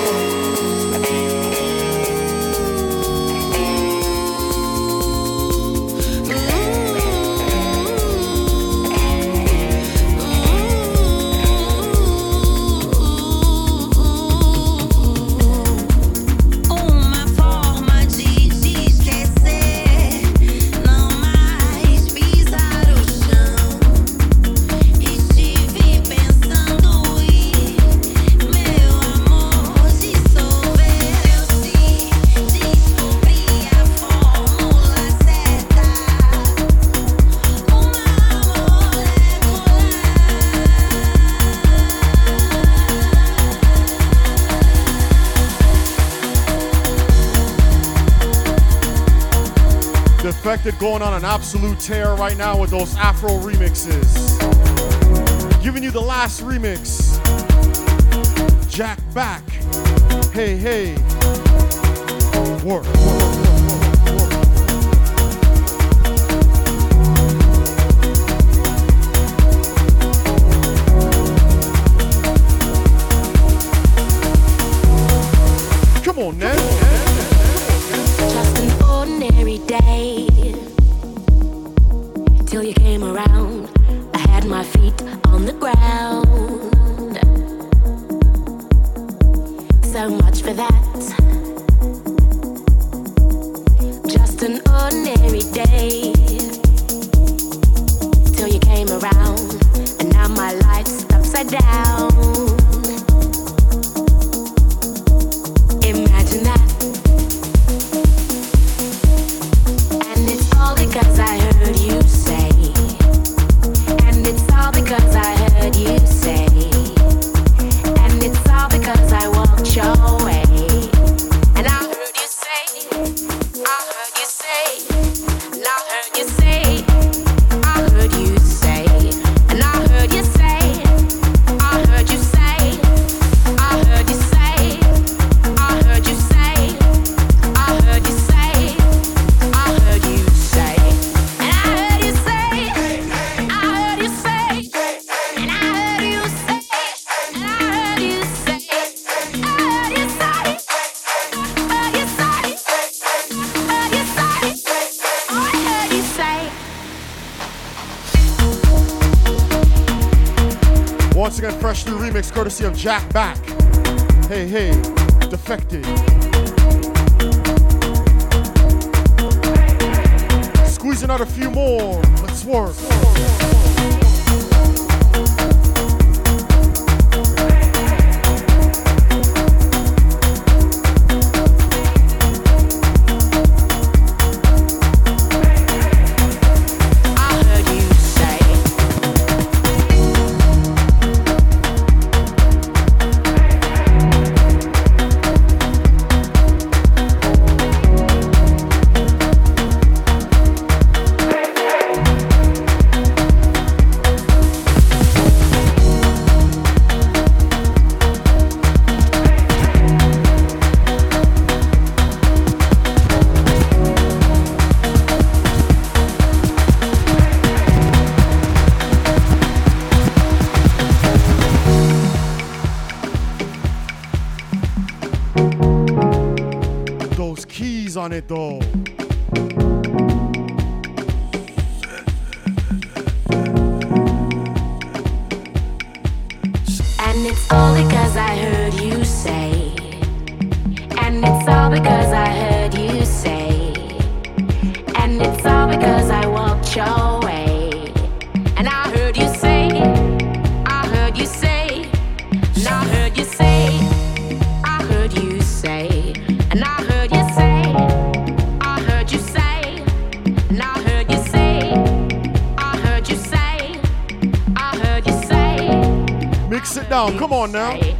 Going on an absolute tear right now with those Afro remixes. Giving you the last remix. Jack Back. Hey, hey. Work. Come on now.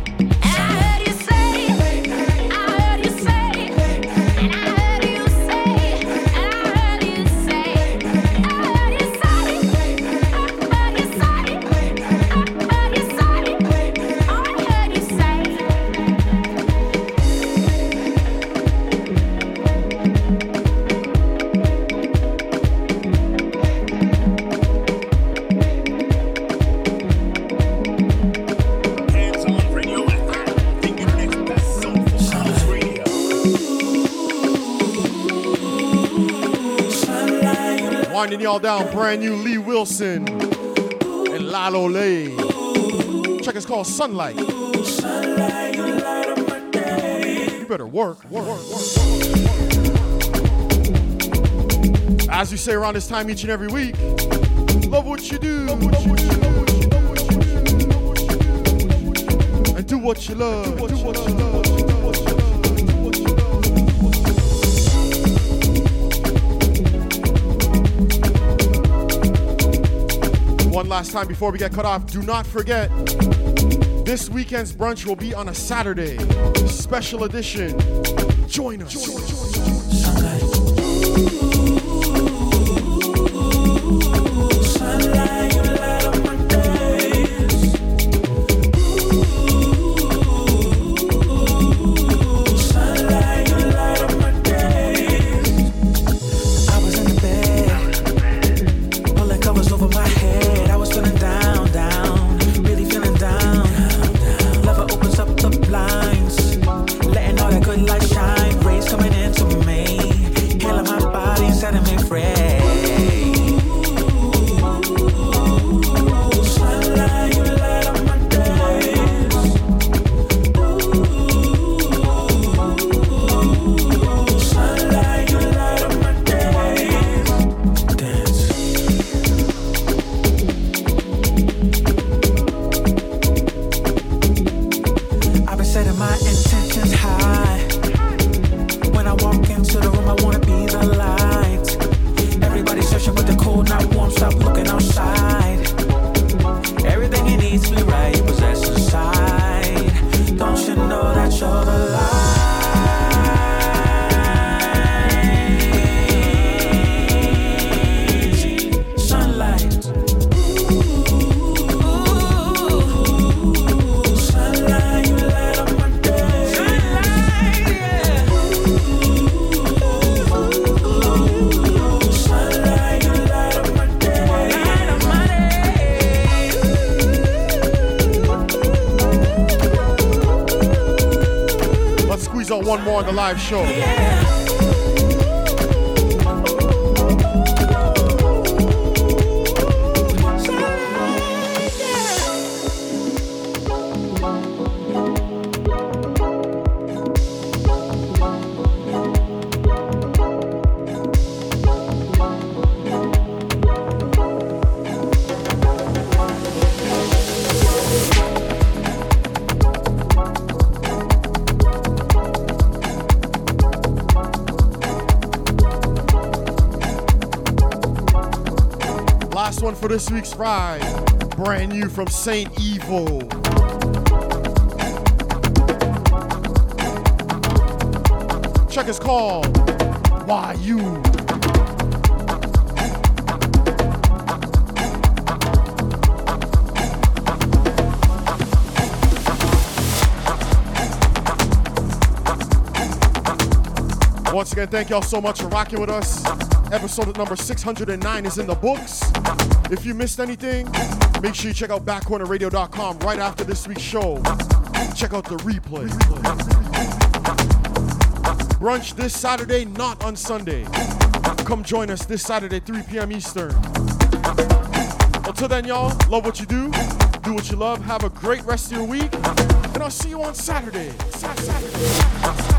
Y'all down, brand new Lee Wilson and Lalo Lay. Check it's called Sunlight. You better work, work, work, work. As we say around this time each and every week, love what you do. And do what you love. Do what you love. One last time before we get cut off, do not forget this weekend's brunch will be on a Saturday. Special edition. Join us. One more on the live show. Last for this week's ride. Brand new from Saint Evo. Check his call. Why you? Once again, thank y'all so much for rocking with us. Episode number 609 is in the books. If you missed anything, make sure you check out backcornerradio.com right after this week's show. Check out the replay. Brunch this Saturday, not on Sunday. Come join us this Saturday, 3 p.m. Eastern. Until then, y'all, love what you do, do what you love, have a great rest of your week, and I'll see you on Saturday. Dengan